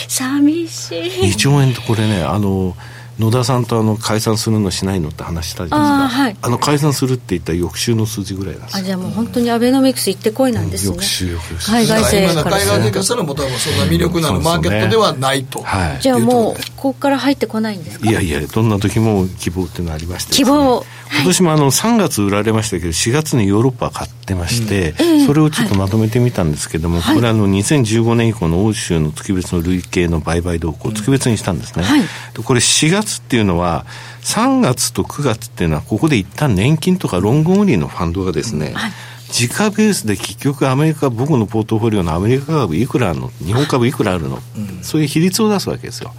S3: 寂しい。
S4: 2兆円とこれね、あの野田さんとあの解散するのしないのって話したじゃないですか。あ、はい、あの解散するって言ったら翌週の数字ぐらいなんです
S3: あじゃあもう本当にアベノミクス行ってこいなんですね、翌
S2: 週翌週。海外勢から海外勢からしたらもうそんな魅力なの、マーケットではないと、
S3: はい、じゃあもうここから入ってこないんですか？
S4: いやいやどんな時も希望っていうのはありまして、
S3: ね、希望
S4: 今年もあの3月売られましたけど4月にヨーロッパ買ってまして、うん、それをちょっとまとめてみたんですけども、はい、これあの2015年以降の欧州の月別の累計の売買動向を月別にしたんですね、はい、これ4月っていうのは3月と9月っていうのはここで一旦年金とかロングオンリーのファンドがですね、はい。時価ベースで結局アメリカ僕のポートフォリオのアメリカ株いくらあるの？日本株いくらあるの、うん、そういう比率を出すわけですよ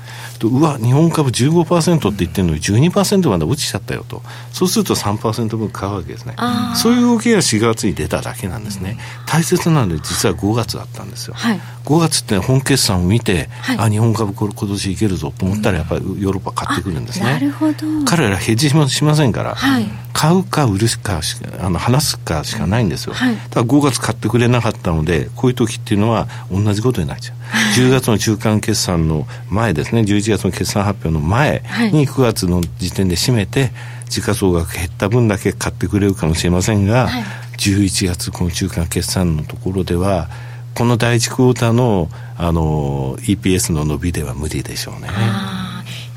S4: うわ日本株15%って言ってるのに12%まで落ちちゃったよと。そうすると3%分買うわけですね。そういう動きが4月に出ただけなんですね、大切なので実は5月だったんですよ、はい、5月って本決算を見て、はい、あ日本株これ今年いけるぞと思ったらやっぱりヨーロッパ買ってくるんですね。
S3: なるほど。
S4: 彼らヘッジしませんから、はい、買うか売るかあの話すかしかないんですよ、はい、だから5月買ってくれなかったのでこういう時っていうのは同じことになっちゃう。10月の中間決算の前ですね。11月の決算発表の前に9月の時点で締めて時価総額減った分だけ買ってくれるかもしれませんが、はい、11月この中間決算のところではこの第1クォーターのあの EPS の伸びでは無理でしょうね。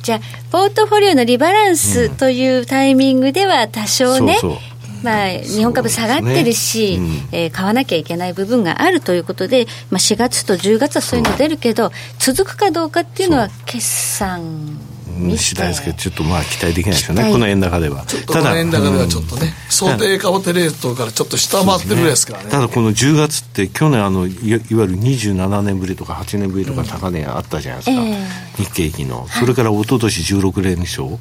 S3: じゃあポートフォリオのリバランスというタイミングでは多少ね、うん、そうそうまあ、日本株下がってるし、ね。うん、えー、買わなきゃいけない部分があるということで、まあ、4月と10月はそういうの出るけど、続くかどうかっていうのは、決算
S4: 次第ですけど、ちょっとまあ期待できないですよね、この円高では。
S2: ただ、円高ではちょっとね、想定為替レートからちょっと下回ってるですからね。
S4: ただ、この10月って、去年あのい、いわゆる27年ぶりとか8年ぶりとか高値あったじゃないですか、うんえ。ー、日経平均の、それから一昨年16連勝。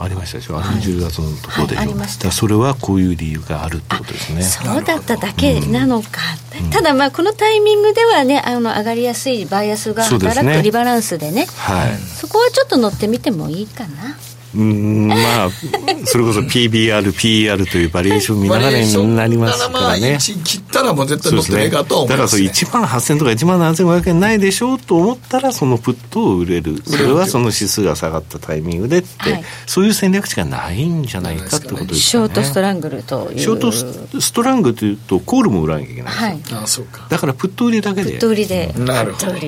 S4: ありましたでしょ、あの10月のところで。しょ、はい、それはこういう理由があるってことですね。
S3: そうだっただけなのか、うん、ただまあこのタイミングではねあの上がりやすいバイアスが働くリバランスでね、はい、そこはちょっと乗ってみてもいいかな
S4: うんまあそれこそ PBR、PER というバリエーション見ながらになりますからね。
S2: 切ったらもう絶対乗ってないかと思い
S4: ます、ね、だからそ1万8000とか1万7500円ないでしょうと思ったらそのプットを売れる。それはその指数が下がったタイミングでって、はい、そういう戦略しかないんじゃないかってことですね。
S3: ショートストラングルと
S4: いう。ショートストラングルというとコールも売らなきゃいけない
S2: はい、あそうか。
S4: だからプット売りだけで。
S3: プット売りで。
S2: なるほど。
S3: は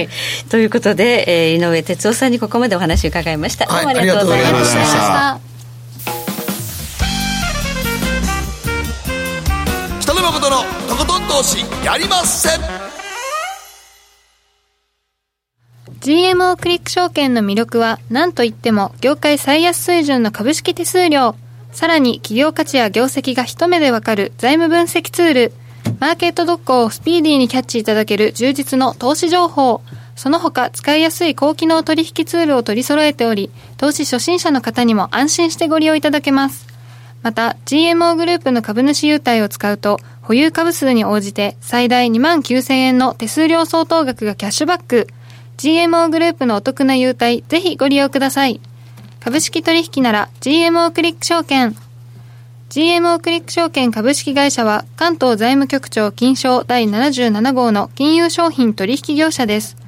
S3: い。ということで、えー、井上哲夫さんにここまでお話を伺いました。
S2: はい、
S3: どう
S2: もありがとうございました。
S10: 北野誠のとことん投資やりませ。ん
S1: GMO クリック証券の魅力は何といっても業界最安水準の株式手数料。さらに企業価値や業績が一目でわかる財務分析ツール。マーケット動向をスピーディーにキャッチいただける充実の投資情報その他使いやすい高機能取引ツールを取り揃えており、投資初心者の方にも安心してご利用いただけます。また、GMO グループの株主優待を使うと、保有株数に応じて最大2万9000円の手数料相当額がキャッシュバック。GMO グループのお得な優待、ぜひご利用ください。株式取引なら GMO クリック証券。GMO クリック証券株式会社は関東財務局長金賞第77号の金融商品取引業者です。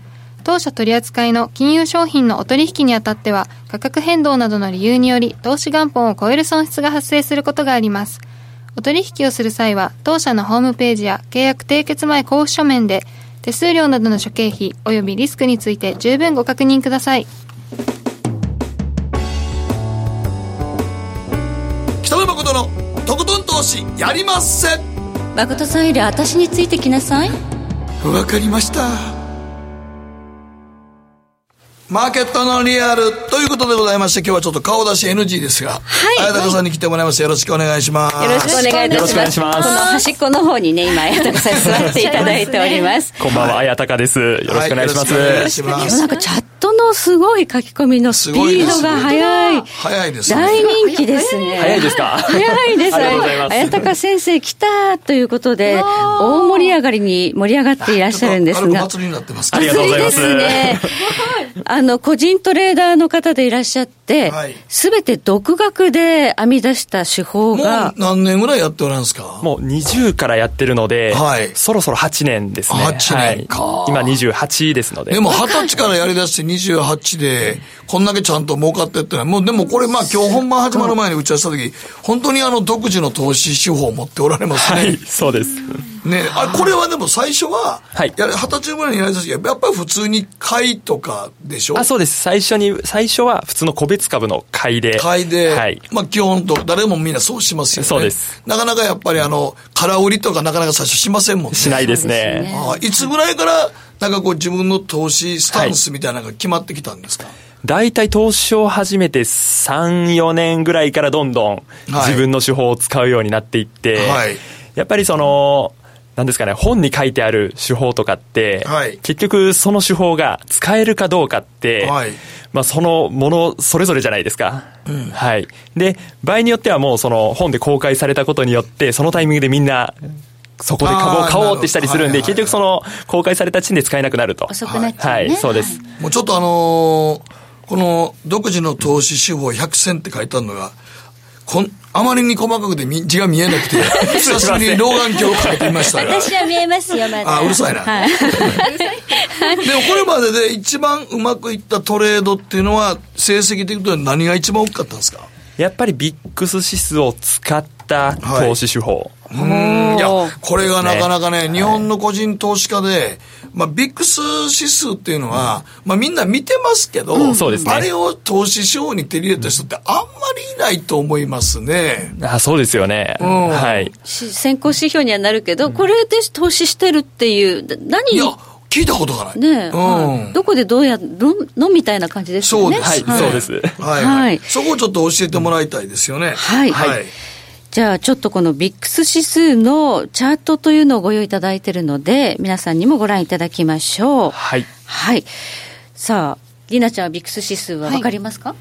S1: 当社取扱いの金融商品のお取引にあたっては価格変動などの理由により投資元本を超える損失が発生することがあります。お取引をする際は当社のホームページや契約締結前交付書面で手数料などの諸経費及びリスクについて十分ご確認ください。
S10: 北野誠のとことん投資やりまっせ
S3: 誠さんより私についてきなさい
S10: わかりました
S2: マーケットのリアルということでございまして、今日はちょっと顔出し NG ですが、はい。綾鷹さんに来てもらいます。よろしくお願いします。
S3: よろしくお願いいたします。
S11: よろしくお願いします
S3: この端っこの方にね、今、綾鷹さん座っていただいております。
S11: こんばんは、綾鷹です。よろしくお願いします。
S2: はいよろしくお願いします
S3: なんかチャットのすごい書き込みのスピードが速い。
S2: 早いですね。
S3: 大人気ですね。
S11: 早いですか？
S3: 早いです。
S11: ありがとうございます
S3: 綾鷹先生来たということで、大盛り上がりに盛り上がっていらっしゃるんですが。
S2: 祭りになってます
S11: ありがとうございます
S3: 祭りですね。あの、個人トレーダーの方でいらっしゃって
S2: はい、
S3: すべ、て独学で編み出した手法
S2: も
S3: が
S2: う、何年ぐらいやっておられるんですか？
S11: もう20からやってるので、
S2: はい
S11: そろそろ8年ですね。
S2: 8年か
S11: はい、今28ですので。
S2: でも二十歳からやり出して28で、こんだけちゃんと儲かってってのは、もうでもこれまあ今日本番始まる前に打ち合わせした時、本当にあの独自の投資手法を持っておられますね。
S11: はい、そうです。
S2: ね、あこれはでも最初は、
S11: はい
S2: や二十歳ぐらいにやりだした時やっぱり普通に買いとかでしょ？
S11: あ、そうです。最初に、最初は普通の個別株の買いで。
S2: 買いで、
S11: はい。
S2: まあ基本と誰もみんなそうしますよね。
S11: そうです。
S2: なかなかやっぱりあの、空売りとかなかなか最初しませんもんね。
S11: しないですね。
S2: ああいつぐらいから、なんかこう自分の投資スタンスみたいなのが決まってきたんですか、
S11: 大体投資を始めて3、4年ぐらいからどんどん自分の手法を使うようになっていって、
S2: はい。
S11: やっぱりその、なんですかね、本に書いてある手法とかって、
S2: はい。
S11: 結局その手法が使えるかどうかって、
S2: はい。
S11: まあそのものそれぞれじゃないですか。はい。で、場合によってはもうその本で公開されたことによって、そのタイミングでみんな、そこで株を買おうってしたりするんで、結局その公開された時点で使えなくなると。
S3: 遅くなっちゃうね。
S11: はい、そうです。
S2: もうちょっとあのーこの独自の投資手法100選って書いてあるのが、こんあまりに細かくてみ字が見えなくて、久しぶりに老眼鏡をかけてみましたが。
S3: 私は見えますよ、まだ。
S2: あうるさいな
S3: はい。
S2: でもこれまでで一番うまくいったトレードっていうのは、成績的には何が一番大きかったんですか？
S11: やっぱりビックス指数を使った投資手法。
S2: うんいや、これがなかなかね、日本の個人投資家で、まあ、ビックス指数っていうのは、まあ、みんな見てますけど、
S11: うんね
S2: あれを投資手法に手に入れた人ってあんまりいないと思いますね。
S11: あそうですよね。
S2: ん
S11: はい。
S3: し先行指標にはなるけど、これで投資してるっていう、だ何？
S2: いや、聞いたことがない。
S3: ねえ、
S2: うん
S3: はいどこでどうやるのみたいな感じですよね。
S2: そうです。
S11: はいそうです
S2: はい、
S3: は
S2: はいい。そこをちょっと教えてもらいたいですよね。
S3: はい
S2: はい。
S3: じゃあちょっとこのビックス指数のチャートというのをご用意いただいているので、皆さんにもご覧いただきましょう。
S11: はい。
S3: はい。さあ、りなちゃんはビックス指数はわかりますか、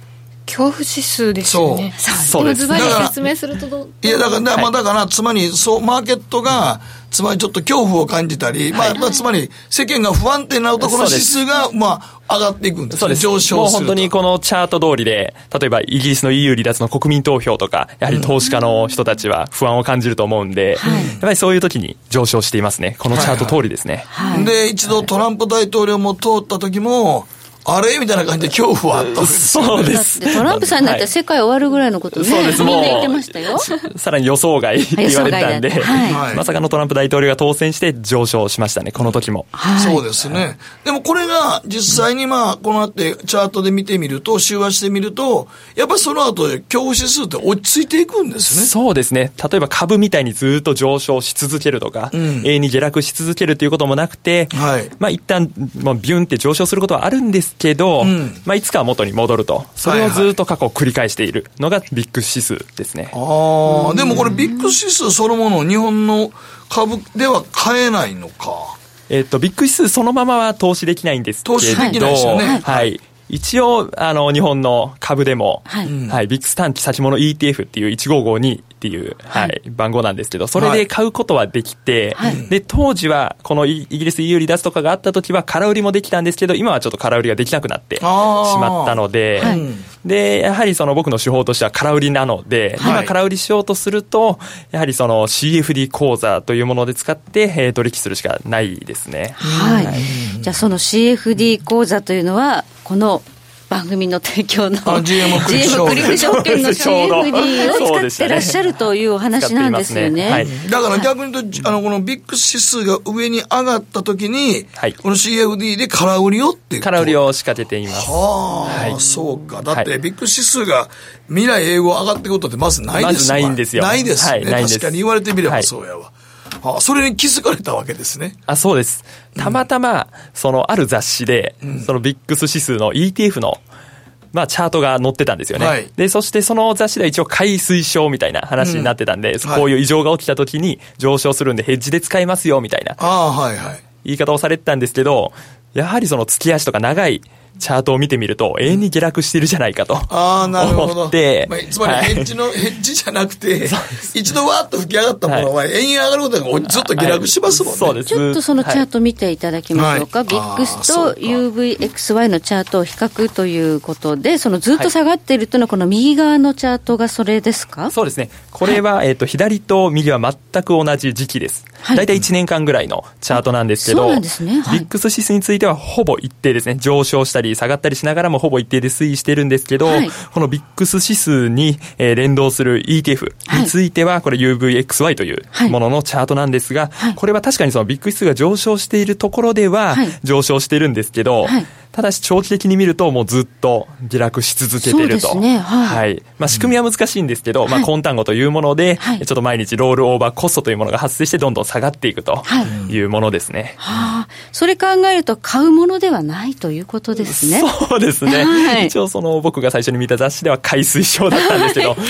S1: 恐怖指数ですよね。
S11: そうです
S1: でもズバリ
S2: だから
S1: 説明するとどう
S2: いや、だから、まあ、だから、つまり、そう、マーケットが、つまりちょっと恐怖を感じたり、まあ、まあ、つまり、世間が不安定になると、この指数が、まあ、上がっていくんですね。
S11: そうです。
S2: 上昇すると。
S11: もう本当にこのチャート通りで、例えばイギリスの EU 離脱の国民投票とか、やはり投資家の人たちは不安を感じると思うんで、やっぱりそういう時に上昇していますね。このチャート通りですね。
S2: で、一度トランプ大統領も通った時も、あれ？みたいな感じで恐怖はあった。
S11: そうです。
S3: てトランプさんになったら世界終わるぐらいのことね、
S11: そうですもう
S3: みんな言ってましたよ。
S11: さらに予想外って言われてたんで、まさかのトランプ大統領が当選して上昇しましたね、この時も。
S3: はい。
S2: そうですね。でもこれが実際にまあ、この後チャートで見てみると、週足してみると、やっぱりその後で恐怖指数って落ち着いていくんですね。
S11: そうですね。例えば株みたいにずっと上昇し続けるとか、
S2: ん
S11: 永遠に下落し続けるということもなくて、
S2: はい
S11: まあ一旦、まあ、ビュンって上昇することはあるんですけど、
S2: ん
S11: まあいつかは元に戻ると。それをずっと過去繰り返しているのがビッグ指数ですね。
S2: ああ、でもこれビッグ指数そのものを日本の株では買えないのか。
S11: えっと、ビッグ指数そのままは投資できないんですけど、
S2: 投資できないですよね。
S11: はい。一応、あの、日本の株でも、はい、はい、ビッグス短期先物 ETF っていう1552っていう、はい、はい、番号なんですけど、それで買うことはできて、はい、で、当時は、このイギリス EU 離脱とかがあった時は空売りもできたんですけど、今はちょっと空売りができなくなってしまったので、で、やはりその僕の手法としては空売りなので、今空売りしようとすると、やはりその CFD 口座というもので使って、えー、取引するしかないですね。
S3: はい。じゃあその CFD 口座というのは、この番組の提供の
S2: GM クリ
S3: ック証券の CFD を使ってらっしゃるというお話なんですよね。ねはい、
S2: だから逆に言うと、あの、このビッグ指数が上に上がったときに、はい、この CFD で空売りをって
S11: 空売りを仕掛けています。
S2: はあ、はい、そうか。だって、ビッグ指数が未来英語上がっていくことってまずないです
S11: まずないんですよ。
S2: ないですね。確かに言われてみればそうやわ。あそれに気づかれたわけですね。
S11: あそうです。たまたま、その、ある雑誌で、うん、そのビックス指数の ETF のまあ、チャートが載ってたんですよね。はい、で、そしてその雑誌では一応買い推奨みたいな話になってたんで、うん、こういう異常が起きた時に上昇するんでヘッジで使いますよみたいな。
S2: あはいはい。
S11: 言い方をされてたんですけど、やはりその月足とか長いチャートを見てみると、永遠に下落してるじゃないかと。
S2: ああ、なるほど。で、まあ、つまりヘッジの、はい、ヘッジじゃなくて、一度わーっと吹き上がったものは、延々上がることがずっと下落しますもんね。
S11: そうです。
S3: ちょっとそのチャート見ていただきましょうか。はい、ビックスと UVXY のチャートを比較ということで、そのずっと下がっているというのは、この右側のチャートがそれですか？
S11: そうですね。これは、えっ、と、左と右は全く同じ時期です。大体1年間ぐらいのチャートなんですけど、
S3: そうですね。ビ
S11: ックス指数についてはほぼ一定ですね。上昇したり下がったりしながらもほぼ一定で推移してるんですけど、はい、このビックス指数に、えー、連動する ETF については、これ UVXY というもののチャートなんですが、はい、これは確かにそのビッグ指数が上昇しているところでは上昇してるんですけど、ただし長期的に見るともうずっと下落し続けてると。
S3: ね、はい。
S11: はい。まあ仕組みは難しいんですけど、うん、まあ根単語というもので、はい、ちょっと毎日ロールオーバーコストというものが発生してどんどん下がっていくというものですね。
S3: はあ。それ考えると買うものではないということですね。
S11: そうですね。はい、一応その僕が最初に見た雑誌では買い推奨だったんですけど、こ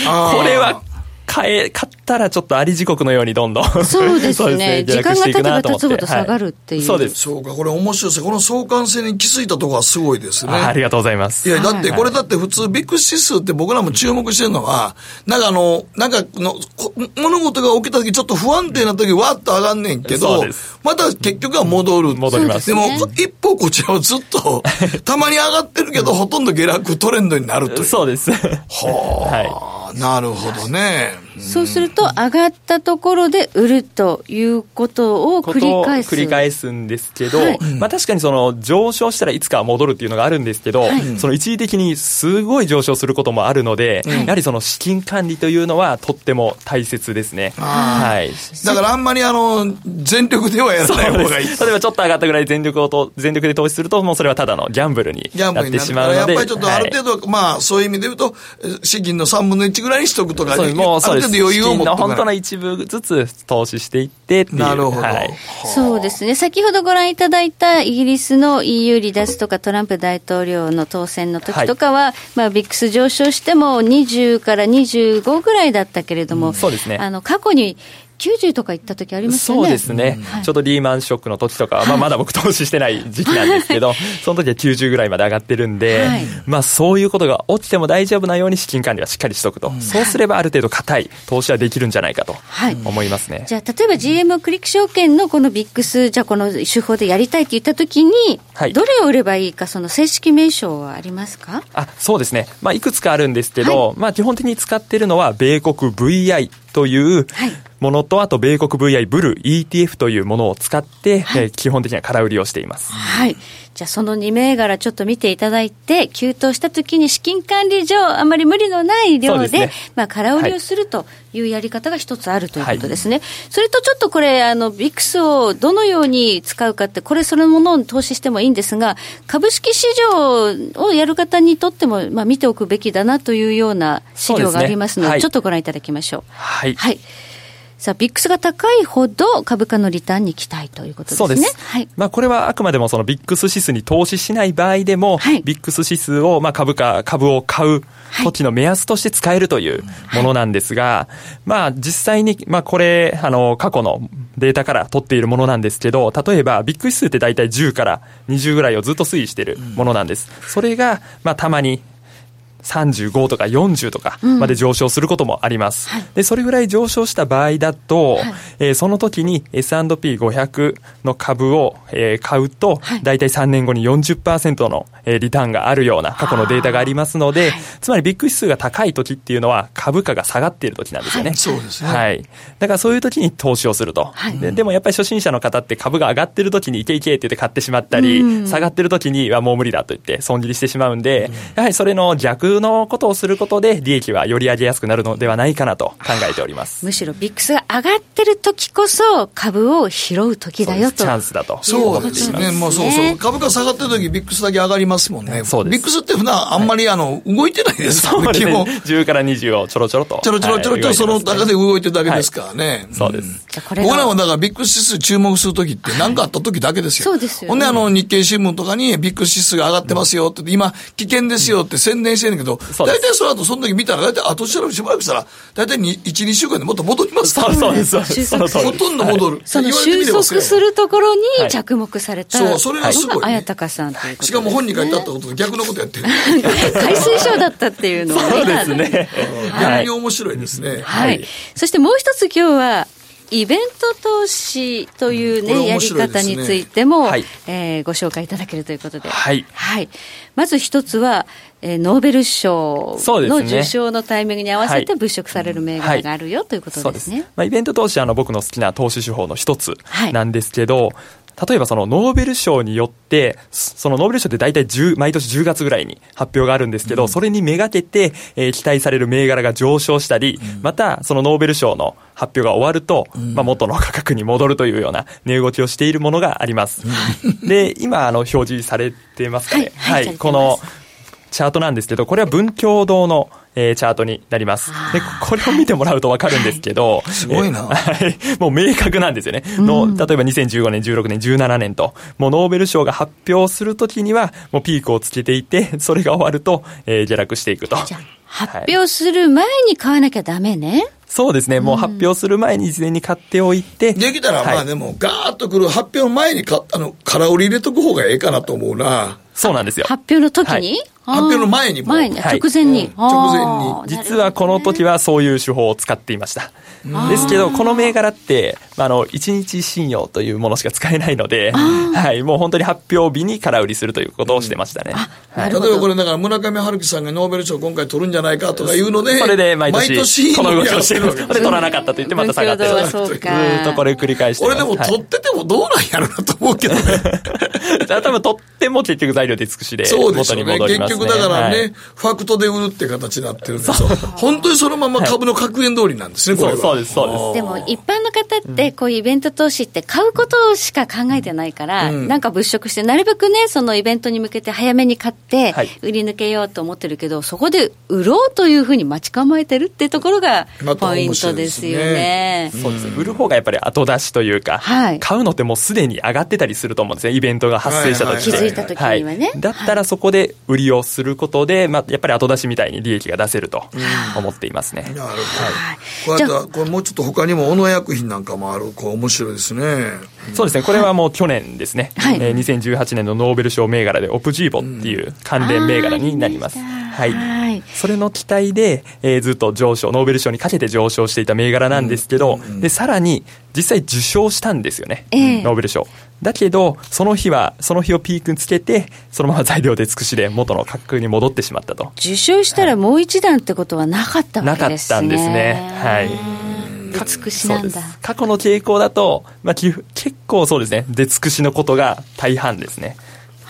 S11: れは買え、買ったらちょっとあり時刻のようにどんどん。
S3: そうですね。時間が経てば経つほど下がるっていう。
S11: そうです。
S2: そうか、これ面白いですこの相関性に気づいたところはすごいですね。
S11: ありがとうございます。
S2: いや、だってこれだって普通ビッグ指数って僕らも注目してるのは、なんかあの、なんかの、物事が起きた時ちょっと不安定な時わっと上がんねんけど、また結局は戻る。
S11: 戻ります。
S2: でも、一方こちらはずっと、たまに上がってるけど、ほとんど下落トレンドになるという。
S11: そうです。は
S2: あ。はいなるほどね。Amen.
S3: そうすると、上がったところで売るということを繰り返す。
S11: 繰り返すんですけど、はい、まあ確かにその上昇したらいつかは戻るっていうのがあるんですけど、はい、その一時的にすごい上昇することもあるので、はい、やはりその資金管理というのはとっても大切ですね。はい。
S2: だからあんまりあの、全力ではやらない方がいい。
S11: 例えばちょっと上がったぐらい全力をと、全力で投資すると、もうそれはただのギャンブルになってしまうので。
S2: やっぱりちょっとある程度、まあそういう意味で言うと、資金の3分の1ぐらいにしとくとか、
S11: もうそうです。余裕を持って。本当の一部ずつ投資していってっていう。
S2: なるほど、
S3: はい。そうですね。先ほどご覧いただいたイギリスの EU 離脱とかトランプ大統領の当選の時とかは、はい、まあビックス上昇しても20から25ぐらいだったけれども、うん、
S11: そうですね。
S3: あの、過去に90とか行った時あります
S11: よね。そうですね、はい、ちょっとリーマンショックの時とかは、まあ、まだ僕投資してない時期なんですけど、その時は90ぐらいまで上がってるんで、はい、まあそういうことが起きても大丈夫なように資金管理はしっかりしとくと。うん、そうすればある程度硬い投資はできるんじゃないかと思いますね。はい、
S3: じゃあ例えば GMO クリック証券のこのビックス、じゃあこの手法でやりたいって言った時に、どれを売ればいいか、その正式名称はありますか？
S11: あそうですね。まあいくつかあるんですけど、まあ基本的に使ってるのは米国 VI というものと、あと米国 VI ブル ETF というものを使って、はい、えー、基本的には空売りをしています。
S3: はい。じゃあその2銘柄ちょっと見ていただいて、急騰した時に資金管理上、あまり無理のない量で、でね、まあ空売りをするというやり方が一つあるということですね。はい、それとちょっとこれ、あの、ビックスをどのように使うかって、これそのものを投資してもいいんですが、株式市場をやる方にとっても、まあ見ておくべきだなというような資料がありますので、でねはい、ちょっとご覧いただきましょう。
S11: はい。
S3: はいさあ、ビックスが高いほど株価のリターンに期待ということですね。
S11: そうです。
S3: はい。
S11: まあ、これはあくまでもそのビックス指数に投資しない場合でも、
S3: はい
S11: ビックス指数を、まあ、株価、株を買う時の目安として使えるというものなんですが、まあ、実際に、まあ、これ、あの、過去のデータから取っているものなんですけど、例えば、ビックス指数って大体10から20ぐらいをずっと推移しているものなんです。それが、まあ、たまに、35とか40とかまで上昇することもあります。で、それぐらい上昇した場合だと、えーその時に S&P500 の株を、えー買うと、大体3年後に40%の、えーリターンがあるような過去のデータがありますので、つまりビッグ指数が高い時っていうのは株価が下がっている時なんですよね。
S2: そうですね。
S11: はい。だからそういう時に投資をすると。ででもやっぱり初心者の方って株が上がってる時にいけいけって言って買ってしまったり、下がってる時にはもう無理だと言って損切りしてしまうんで、やはりそれの逆のことをすることで利益はより上げやすくなるのではないかなと考えております。
S3: むしろビックスが上がってる時こそ株を拾う時だよと。
S11: チャンスだと。
S2: そうですね。もうそうそう。株価下がってる時ビックスだけ上がりますもんね。ビックスって普段あんまりあの、動いてないです
S11: そうですね
S2: 基本。。
S11: 10から20をちょろちょろと。
S2: ちょろちょろちょろとその中で動いてるだけですからね。
S11: そうです。
S2: 僕らもだからビッグ指数注目するときって何かあったときだけですよ。
S3: そうですよね
S2: ほんであの日経新聞とかにビッグ指数が上がってますよって言って、今危険ですよって宣伝してるんだけど、
S11: そうです
S2: 大体その後その時見たら大体後ろしばらくしたら、大体1、2週間でもっと戻りますから
S11: そうです。
S2: ほとんど戻る。
S3: その
S2: 言われてみ
S3: 収束するところ
S11: はい
S3: に着目された
S2: そうそれがすごいね
S3: のが綾鷹さんとね。
S2: しかも本に書いてあったことと逆のことやってる。
S3: 海水賞だったっていうのをね。
S11: そうですね。
S2: 逆に面白いですね。
S3: はい。そしてもう一つ今日は、イベント投資という
S2: これ
S3: ね、や
S2: 面
S3: り方についても、
S11: はい
S3: えーご紹介いただけるということで。
S11: はい
S3: はい。まず一つは、えーノーベル賞の受賞のタイミングに合わせて
S11: はい
S3: 物色される銘柄があるよということ
S11: です
S3: ね。
S11: まあ、イベント投資はあの僕の好きな投資手法の一つ
S3: はい。
S11: なんですけど、例えばそのノーベル賞によって、そのノーベル賞って大体10毎年10月ぐらい。に発表があるんですけど、それにめがけて、えー期待される銘柄が上昇したり、またそのノーベル賞の発表が終わると、まあ、元の価格に戻るとい。うような値動きをしてい。るものがあります。で、今あの表示されてますかね。
S3: はい。はい。
S11: このチャートなんですけど、これは文教堂の、えーチャートになります。で、これを見てもらうとわかるんですけど、
S2: すごいな
S11: えーはい。もう明確なんですよね。の、例えば2015年、16年、17年と、もうノーベル賞が発表するときには、もうピークをつけていて、それが終わると、えー下落していくと。
S3: じゃあ発表する前に買わなきゃダメね。
S11: そうですね。もう発表する前に事前に買っておいて。
S2: できたらま
S11: はい
S2: あでもガーッとくる発表の前にか、あの、空売り入れとく方がええかなと思うな。
S11: そうなんですよ。
S3: 発表の時に、
S2: 発表の前にも。
S3: 前に、
S11: はい。
S3: 直前に。
S2: うん。直前に。
S11: 実はこの時はそういう手法を使っていました。ですけど、この銘柄って、まああの、1日信用というものしか使えないので、はい、もう本当に発表日に空売りするということをしてましたね。はい。
S2: 例えばこれだから村上春樹さんがノーベル賞今回取るんじゃないかとかいうので、
S11: それで毎年、この動きをしてる。
S2: やってるわけ
S11: で、取らなかったと言ってまた下がってる。ずーっとこれ繰り返して。
S2: 俺でも
S11: はい
S2: 取っててもどうなんやろなと思うけどね。
S11: じゃあ多分取っても結局材料で尽くしで元に
S2: そうでしょうね。結局だからね、
S11: はい。
S2: ファクトで売るって形になってるんで。すよ。本当にそのまま株の格言通りなんですね、これは。
S11: そうです、そうです。
S3: でも一般の方ってこういうイベント投資って買うことしか考えてないから、なんか物色してなるべくねそのイベントに向けて早めに買って
S11: はい。
S3: 売り抜けようと思ってるけどそこで売ろうというふうに待ち構えてるっていうところがポイントで
S2: すすね。
S3: よね。
S11: そうです。売る方がやっぱり後出しというか、
S3: はい。
S11: 買うのってもうすでに上がってたりすると思うんですね。イベントが発生した時
S2: はいはい。
S3: 気づいた時にはね
S11: いだったらそこで売りをすることで、まあ、やっぱり後出しみたいに利益が出せると思っていますね。
S2: なるほど。こうやって、これもうちょっと他にも小野薬品なんかもある、こう面白いですね。
S11: そうですね。これはもう去年ですね。
S3: はい
S11: えー2018年のノーベル賞銘柄でオプジーボっていう関連銘柄になります。はい。
S3: はい
S11: それの期待で、えーずっと上昇、ノーベル賞にかけて上昇していた銘柄なんですけど、で、さらに、実際受賞したんですよね。
S3: ええ
S11: ノーベル賞。だけど、その日は、その日をピークにつけて、そのまま材料で尽くしで元の価格に戻ってしまったと。
S3: 受賞したらもう一段ってことはなかったわ
S11: なかっ
S3: けですね。
S11: たんですね。はい。
S3: 出尽くしなんだ。
S11: 過去の傾向だと、まあ、き結構そうですね、出尽くしのことが大半ですね。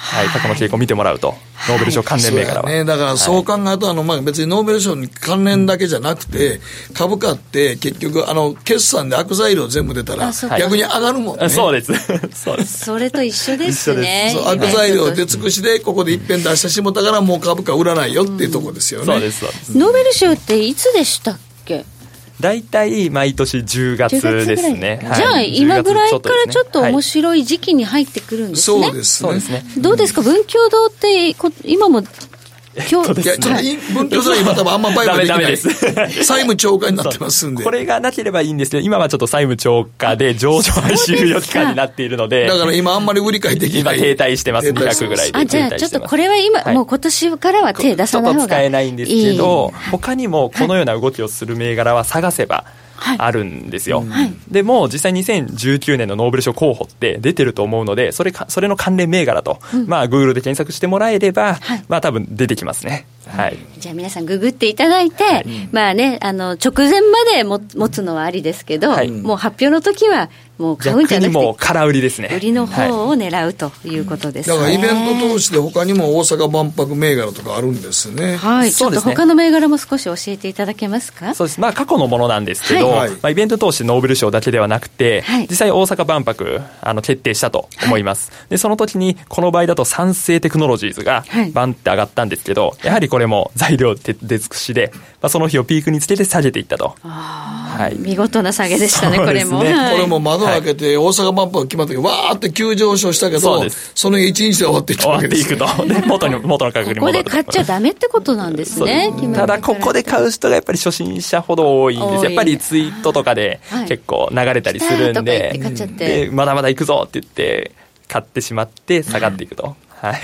S11: はい、過去の傾向を見てもらうと、ノーベル賞関連銘柄は。
S2: ね。だからそう考えると、あの、まあ、別にノーベル賞に関連だけじゃなくて、株価って結局、あの、決算で悪材料全部出たら逆に上がるもんね。
S11: あそうです。そうです。
S3: それと一緒ですね。
S2: 悪材料出尽くしで、ここで一遍出してしもたから、もう株価売らないよっていうところですよね。
S11: そうです、そうです。
S3: ノーベル賞っていつでしたっけ？
S11: 大体毎年10月ですね。
S3: じゃあ、今ぐらいからちょっと面白い時期に入ってくるんですね。
S2: そうですね。
S3: どうですか？文教堂って今も
S2: 今日、いや、ちょっと文教材今多分あんま売買できない。です。債務超過になってますんで。
S11: これがなければいいんですけど、今はちょっと債務超過で上場終了期間になっているので。
S2: だから今あんまり売り買いできない。
S11: 今停滞してます、200ぐらいで。
S3: あ、じゃあちょっとこれは今、もう今年からは手出さない方がいい。ちょっと
S11: 使えないんですけど、他にもこのような動きをする銘柄は探せば、あるんですよ。はい、でも実際2019年のノーベル賞候補って出てると思うので、それかそれの関連銘柄と、うん、まあ Google で検索してもらえれば、はい、まあ多分出てきますね。はい、
S3: じゃあ皆さんググっていただいて、はい、まあね、あの直前までも持つのはありですけど、もう発表の時はもう買うんじゃなくて、もう
S11: 空売りですね。
S3: 売りの方を狙うということです、
S2: ね、だからイベント通して他にも大阪万博銘柄とかあるんですね。
S3: はい、ちょっと他の銘柄も少し教えていただけますか？
S11: そうです。まあ過去のものなんですけど、はい、まあイベント通してノーベル賞だけではなくて、はい、実際大阪万博、あの決定したと思います。はい、で、その時にこの場合だと産生テクノロジーズがバンって上がったんですけど、やはりこれも材料出尽くしで、まあ、その日をピークにつけて下げていったと。
S3: はい、見事な下げでしたね、これも。
S2: これも窓開けて大阪阪万博決まった時わーって急上昇したけどその一日で終わっていったわけです。
S11: 終わっていくとで元に元の 価格に
S3: 戻るここで買っちゃダメってことなんですね
S11: ただここで買う人がやっぱり初心者ほど多いんですやっぱりツイートとかで結構流れたりするんで,、でまだまだ行くぞって言って買ってしまって下がっていくと、
S3: はい、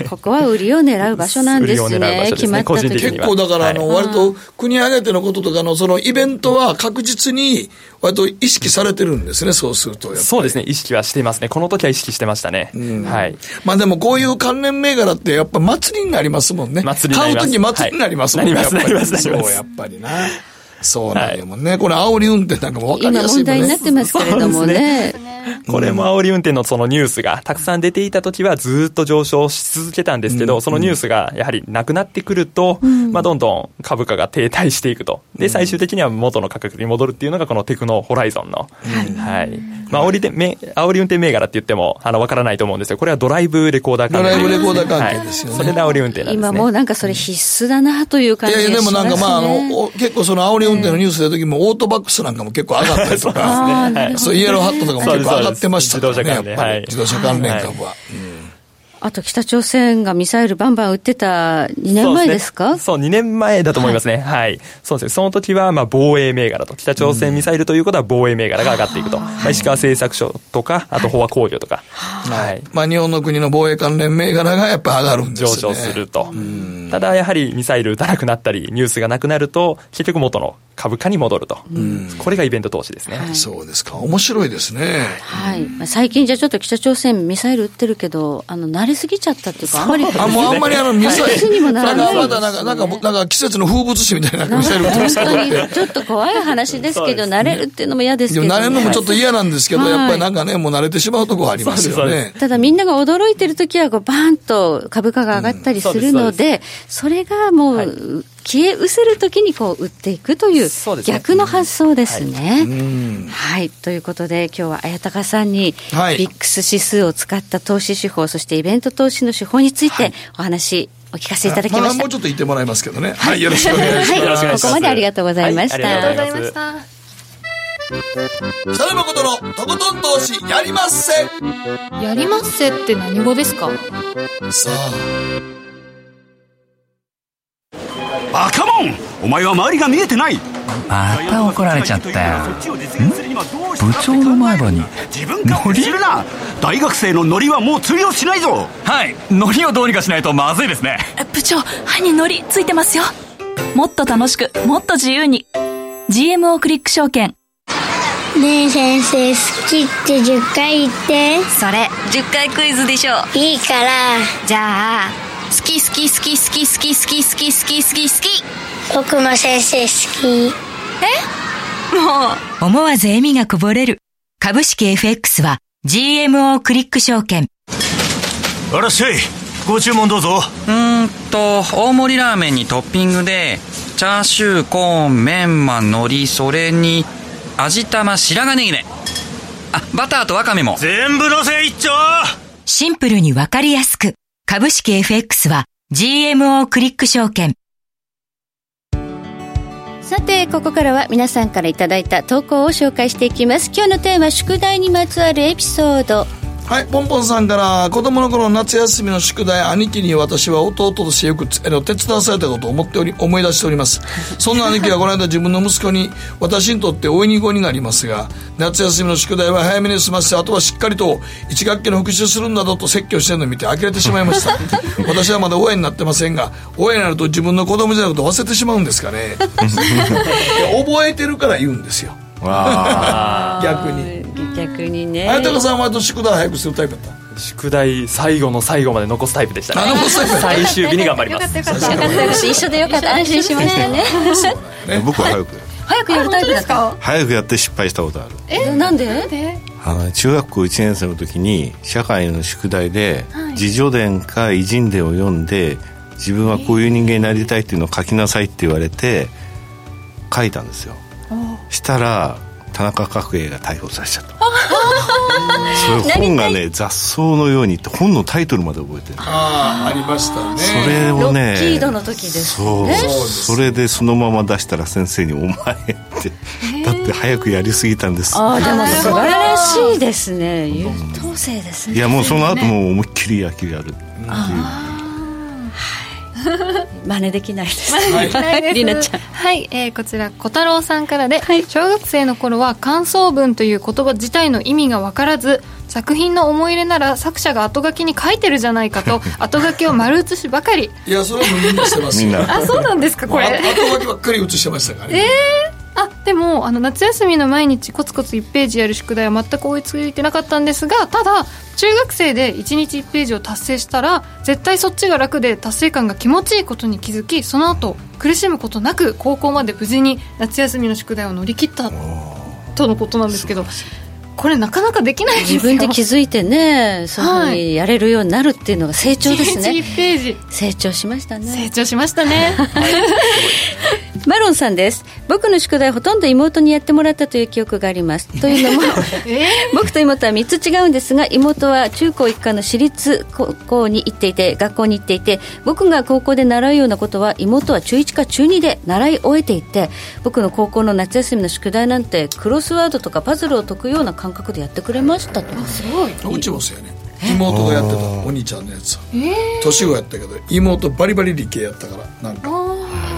S3: ここは売りを狙う場所なんですね、決まった時
S2: 結構だから、あの、割と国挙げてのこととかの、そのイベントは確実に、割と意識されてるんですね、そうすると。
S11: そうですね、意識はしていますね。この時は意識してましたね。はい。
S2: まあでも、こういう関連銘柄って、やっぱ祭りになりますもんね。
S11: 祭り買
S2: う時祭りになりますもんね。
S11: なります、なります、
S2: そう、やっぱりな。そうなんだもんね、はい、これ煽り運転なんかも分かりやす
S3: いもんね。今問題になってますけれどもね。
S11: これも煽り運転のそのニュースがたくさん出ていた時はずっと上昇し続けたんですけど、うん、そのニュースがやはりなくなってくると、うん、まあどんどん株価が停滞していくと。で、最終的には元の価格に戻るっていうのがこのテクノホライゾンの。うん、はい。まあ煽りで、煽り運転銘柄って言っても、あの、わからないと思うんですよ。これはドライブレコーダー関
S2: 係。ドライブレコーダー関係ですよね。
S11: はい、それで煽り運転なんですね。
S3: 今もうなんかそれ必須だなという感じがします、ね、いやいや、でもなんかまあ、あの、
S2: 結構その煽り運転のニュースで時もオートバックスなんかも結構上がったりとか、そうイエローハットとかも結構上がってましたからね、やっぱり。自動車関連株は。
S3: あと北朝鮮がミサイルバンバン撃ってた2年前ですか？
S11: そう、ね、2年前だと思いますね。はい。はい、そうですね。その時は、まあ、防衛銘柄と。北朝鮮ミサイルということは防衛銘柄が上がっていくと。まあ、石川製作所とか、あと飽和工業とか。
S2: はい。はい、まあ、日本の国の防衛関連銘柄がやっぱ上がるんですね。
S11: 上昇すると。ただ、やはりミサイル撃たなくなったり、ニュースがなくなると、結局元の株価に戻ると。これがイベント投資ですね。
S2: はい、そうですか。面白いですね。
S3: はい。最近じゃちょっと北朝鮮ミサイル撃ってるけど、あの、慣れすぎちゃったっていうあんまり。
S2: あ、もうあんまりあの、ミサイル。にもならない。まだなんか、なんか、なんか季節の風物詩みたいなミサイル
S3: 本当に、ちょっと怖い話ですけど、慣れるっていうのも嫌ですけど、
S2: 慣れるのもちょっと嫌なんですけど、やっぱりなんかね、もう慣れてしまうところありますよね。
S3: ただみんなが驚いてる時は、こう、バーンと株価が上がったりするので、それがもう、消え失せるときにこう売っていくという逆の発想ですね。はい、ということで今日は綾鷹さんに、ビックス指数を使った投資手法そしてイベント投資の手法についてお話、お聞かせいただきました。まあ、
S2: もうちょっと言ってもらいますけどね。はい、よろしくお願いします。
S3: はい、ここまでありがとうございました。あり
S1: がとうございました。
S10: 北野誠のとことん投資やりまっせ。
S1: やりまっせって何語ですか？
S10: さあ
S12: バカモン。お前は周りが見えてない。
S13: また怒られちゃったよ。部長の前歯に
S12: ノリするな。大学生のノリはもう通用しないぞ。
S13: はい。ノリをどうにかしないとまずいですね。
S9: 部長歯にノリついてますよ。もっと楽しくもっと自由に。GMO クリック証券。
S14: ねえ先生好きって10回言って。
S15: それ10回クイズでしょ
S14: いいから。
S15: じゃあ好き好き好き好き好き好き好き好き好き好き。
S14: 僕も先生好き。え？
S15: もう。思わず笑みがこぼれる。株式 FX は GMO クリック証券。
S12: あらっしゃい。ご注文どうぞ。
S13: うんと大盛りラーメンにトッピングでチャーシューコーンメンマ海苔それに味玉白髪ネギね。あバターとワカメも。
S12: 全部のせ一丁。
S15: シンプルにわかりやすく株式 FX は GMO クリック証券。
S3: さてここからは皆さんからいただいた投稿を紹介していきます今日のテーマ宿題にまつわるエピソード
S2: はい、ポンポンさんから、子供の頃夏休みの宿題、兄貴に私は弟としてよくつあの手伝わされたことを思っており、思い出しております。そんな兄貴はこの間自分の息子に、私にとっておいに子になりますが、夏休みの宿題は早めに済ませて、あとはしっかりと一学期の復習するんだぞと説教してるのを見て呆れてしまいました。私はまだ親になってませんが、親になると自分の子供じゃなくて忘れてしまうんですかね。覚えてるから言うんですよ。逆に。
S3: 逆にね。
S2: 綾鷹さんは宿題早くするタイプだった？
S11: 宿題最後の最後まで残すタイプでしたね。最終日に頑張ります。
S3: よかったよかった。一緒でよかった安心しましたね。
S4: 僕は早く。
S3: 早くやるタイプだった
S4: 早くやって失敗したことある。
S3: えなんで？
S4: あの中学校1年生の時に社会の宿題で
S3: はい。
S4: 自叙伝か偉人伝を読んで自分はこういう人間になりたいっていうのを書きなさいって言われて書いたんですよ。したら田中角栄が逮捕されちゃった。それ本がね雑草のようにって本のタイトルまで覚えてる
S2: ああありましたね。
S4: それをね
S3: ロッキードの時です
S4: そう
S3: ね
S4: それでそのまま出したら先生に「お前」ってだって早くやりすぎたんです。
S3: ああでも素晴らしいですね。優等生ですね。
S4: いやもうその後もう思いっきり野球やるっていう
S3: 真似できないです。
S1: はい。
S3: りなちゃん。
S1: はい、えーこちら小太郎さんからで、小学生の頃は感想文という言葉自体の意味が分からず作品の思い入れなら作者が後書きに書いてるじゃないかと 後書きを丸写しばかり。
S2: いやそれはもうみんなしてますよ。
S4: みんな
S1: あそうなんですかこれ。
S2: 後書きばっかり写してましたからね。
S1: えー、あでもあの夏休みの毎日コツコツ1ページやる宿題は全く追いついてなかったんですがただ中学生で1日1ページを達成したら絶対そっちが楽で達成感が気持ちいいことに気づきその後苦しむことなく高校まで無事に夏休みの宿題を乗り切った。とのことなんですけどこれなかなかできないですよ。
S3: 自分で気づいてねそういうふうにやれるようになるっていうのが成長ですね、
S1: 1日1ページ。
S3: 成長しましたね。
S1: 成長しましたね
S3: マロンさんです。僕の宿題ほとんど妹にやってもらったという記憶があります。というのも 僕と妹は3つ違うんですが妹は中高一貫の私立高校に行っていて学校に行っていて僕が高校で習うようなことは妹は中1か中2で習い終えていて僕の高校の夏休みの宿題なんてクロスワードとかパズルを解くような感覚でやってくれましたと。
S1: すごい。う
S2: ちもそうやね。妹がやってたお兄ちゃんのやつ。
S1: えー？
S2: 年子やったけど妹バリバリ理系やったからなんか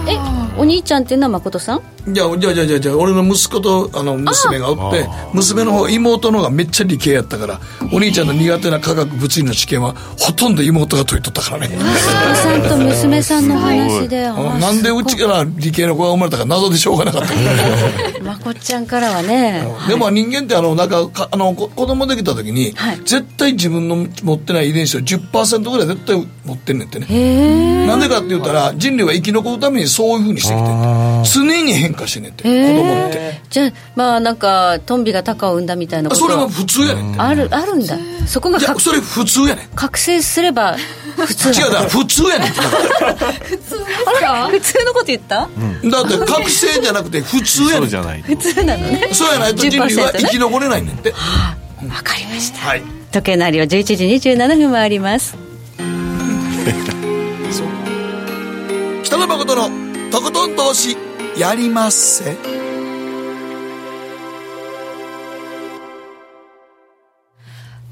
S3: えお兄ちゃんっていうのは誠さん？
S2: じゃあじゃあじゃあじゃあじゃあ俺の息子とあの娘がおって娘の方妹の方がめっちゃ理系やったからお兄ちゃんの苦手な科学物理の試験はほとんど妹が解いとったからね。
S3: おさんと娘さんの話で
S2: なんでうちから理系の子が生まれたか謎でしょうがなかった。
S3: まこっちゃんからはね。
S2: でも人間ってあのなんかかあのこ子供できた時に、絶対自分の持ってない遺伝子を10%ぐらい絶対持ってんねんってね。なんでかって言ったら人類は生き残るためにそういうふうにしてきて常に変化してんねんって子供って。
S3: じゃあまあなんかトンビがタカを産んだみたいなこと
S2: それは普通やねん。って
S3: あるあるんだ。そこが
S2: いやそれ普通やねん。
S3: 覚醒すれば普通
S2: 違うだから普通やねんって。だか？ら
S3: あれ？普通のこと言った？
S2: だって覚醒じゃなくて普通やねん。
S4: そうじゃない。
S3: 普通なのね。
S2: そうやないと人類は生き残れないねんって。
S3: わかりました。
S2: はい。
S3: 時計の針は11時27分回ります。
S2: 北野誠のとことん投資やりまっせ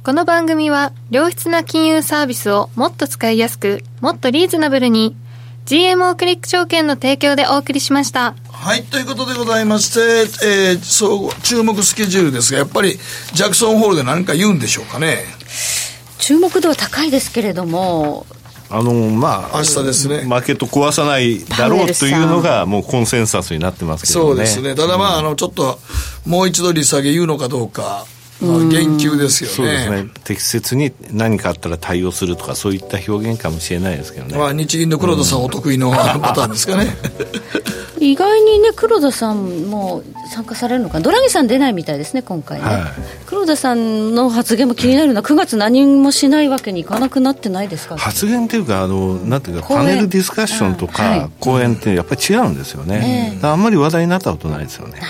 S1: この番組は良質な金融サービスをもっと使いやすくもっとリーズナブルに GMO クリック証券の提供でお送りしました
S2: はい、ということでございまして、えー、そう、注目スケジュールですが、やっぱり、ジャクソンホールで何か言うんでしょうかね。
S3: 注目度は高いですけれども
S4: あのまあ
S2: 明日ですね。
S4: マーケット壊さないだろうというのがもうコンセンサスになってますけどね。
S2: そうですね。ただまあ、あの、ちょっと、もう一度利下げ言うのかどうか、まあ、言及ですよね。
S4: そうですね。適切に何かあったら対応するとかそういった表現かもしれないですけどね、
S2: まあ、日銀の黒田さんお得意のパターンですかね。
S3: 意外にね黒田さんも参加されるのかな？ドラギさん出ないみたいですね今回ね、
S4: はい。
S3: 黒田さんの発言も気になるのは9月何もしないわけにいかなくなってないですか？
S4: 発言っていうかあのなんていうかパネルディスカッションとか講演ってやっぱり違うんですよね、あんまり話題になったことないですよね。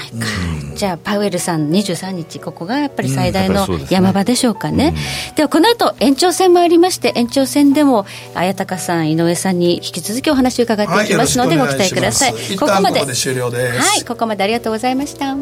S3: じゃあパウエルさん23日ここがやっぱり最大の山場でしょうかね,、ではこの後延長戦もありまして延長戦でも綾鷹さん井上さんに引き続きお話を伺っていきますので、
S2: はい
S3: ご期待ください
S2: まで終了です。
S3: はい、ここまでありがとうございました。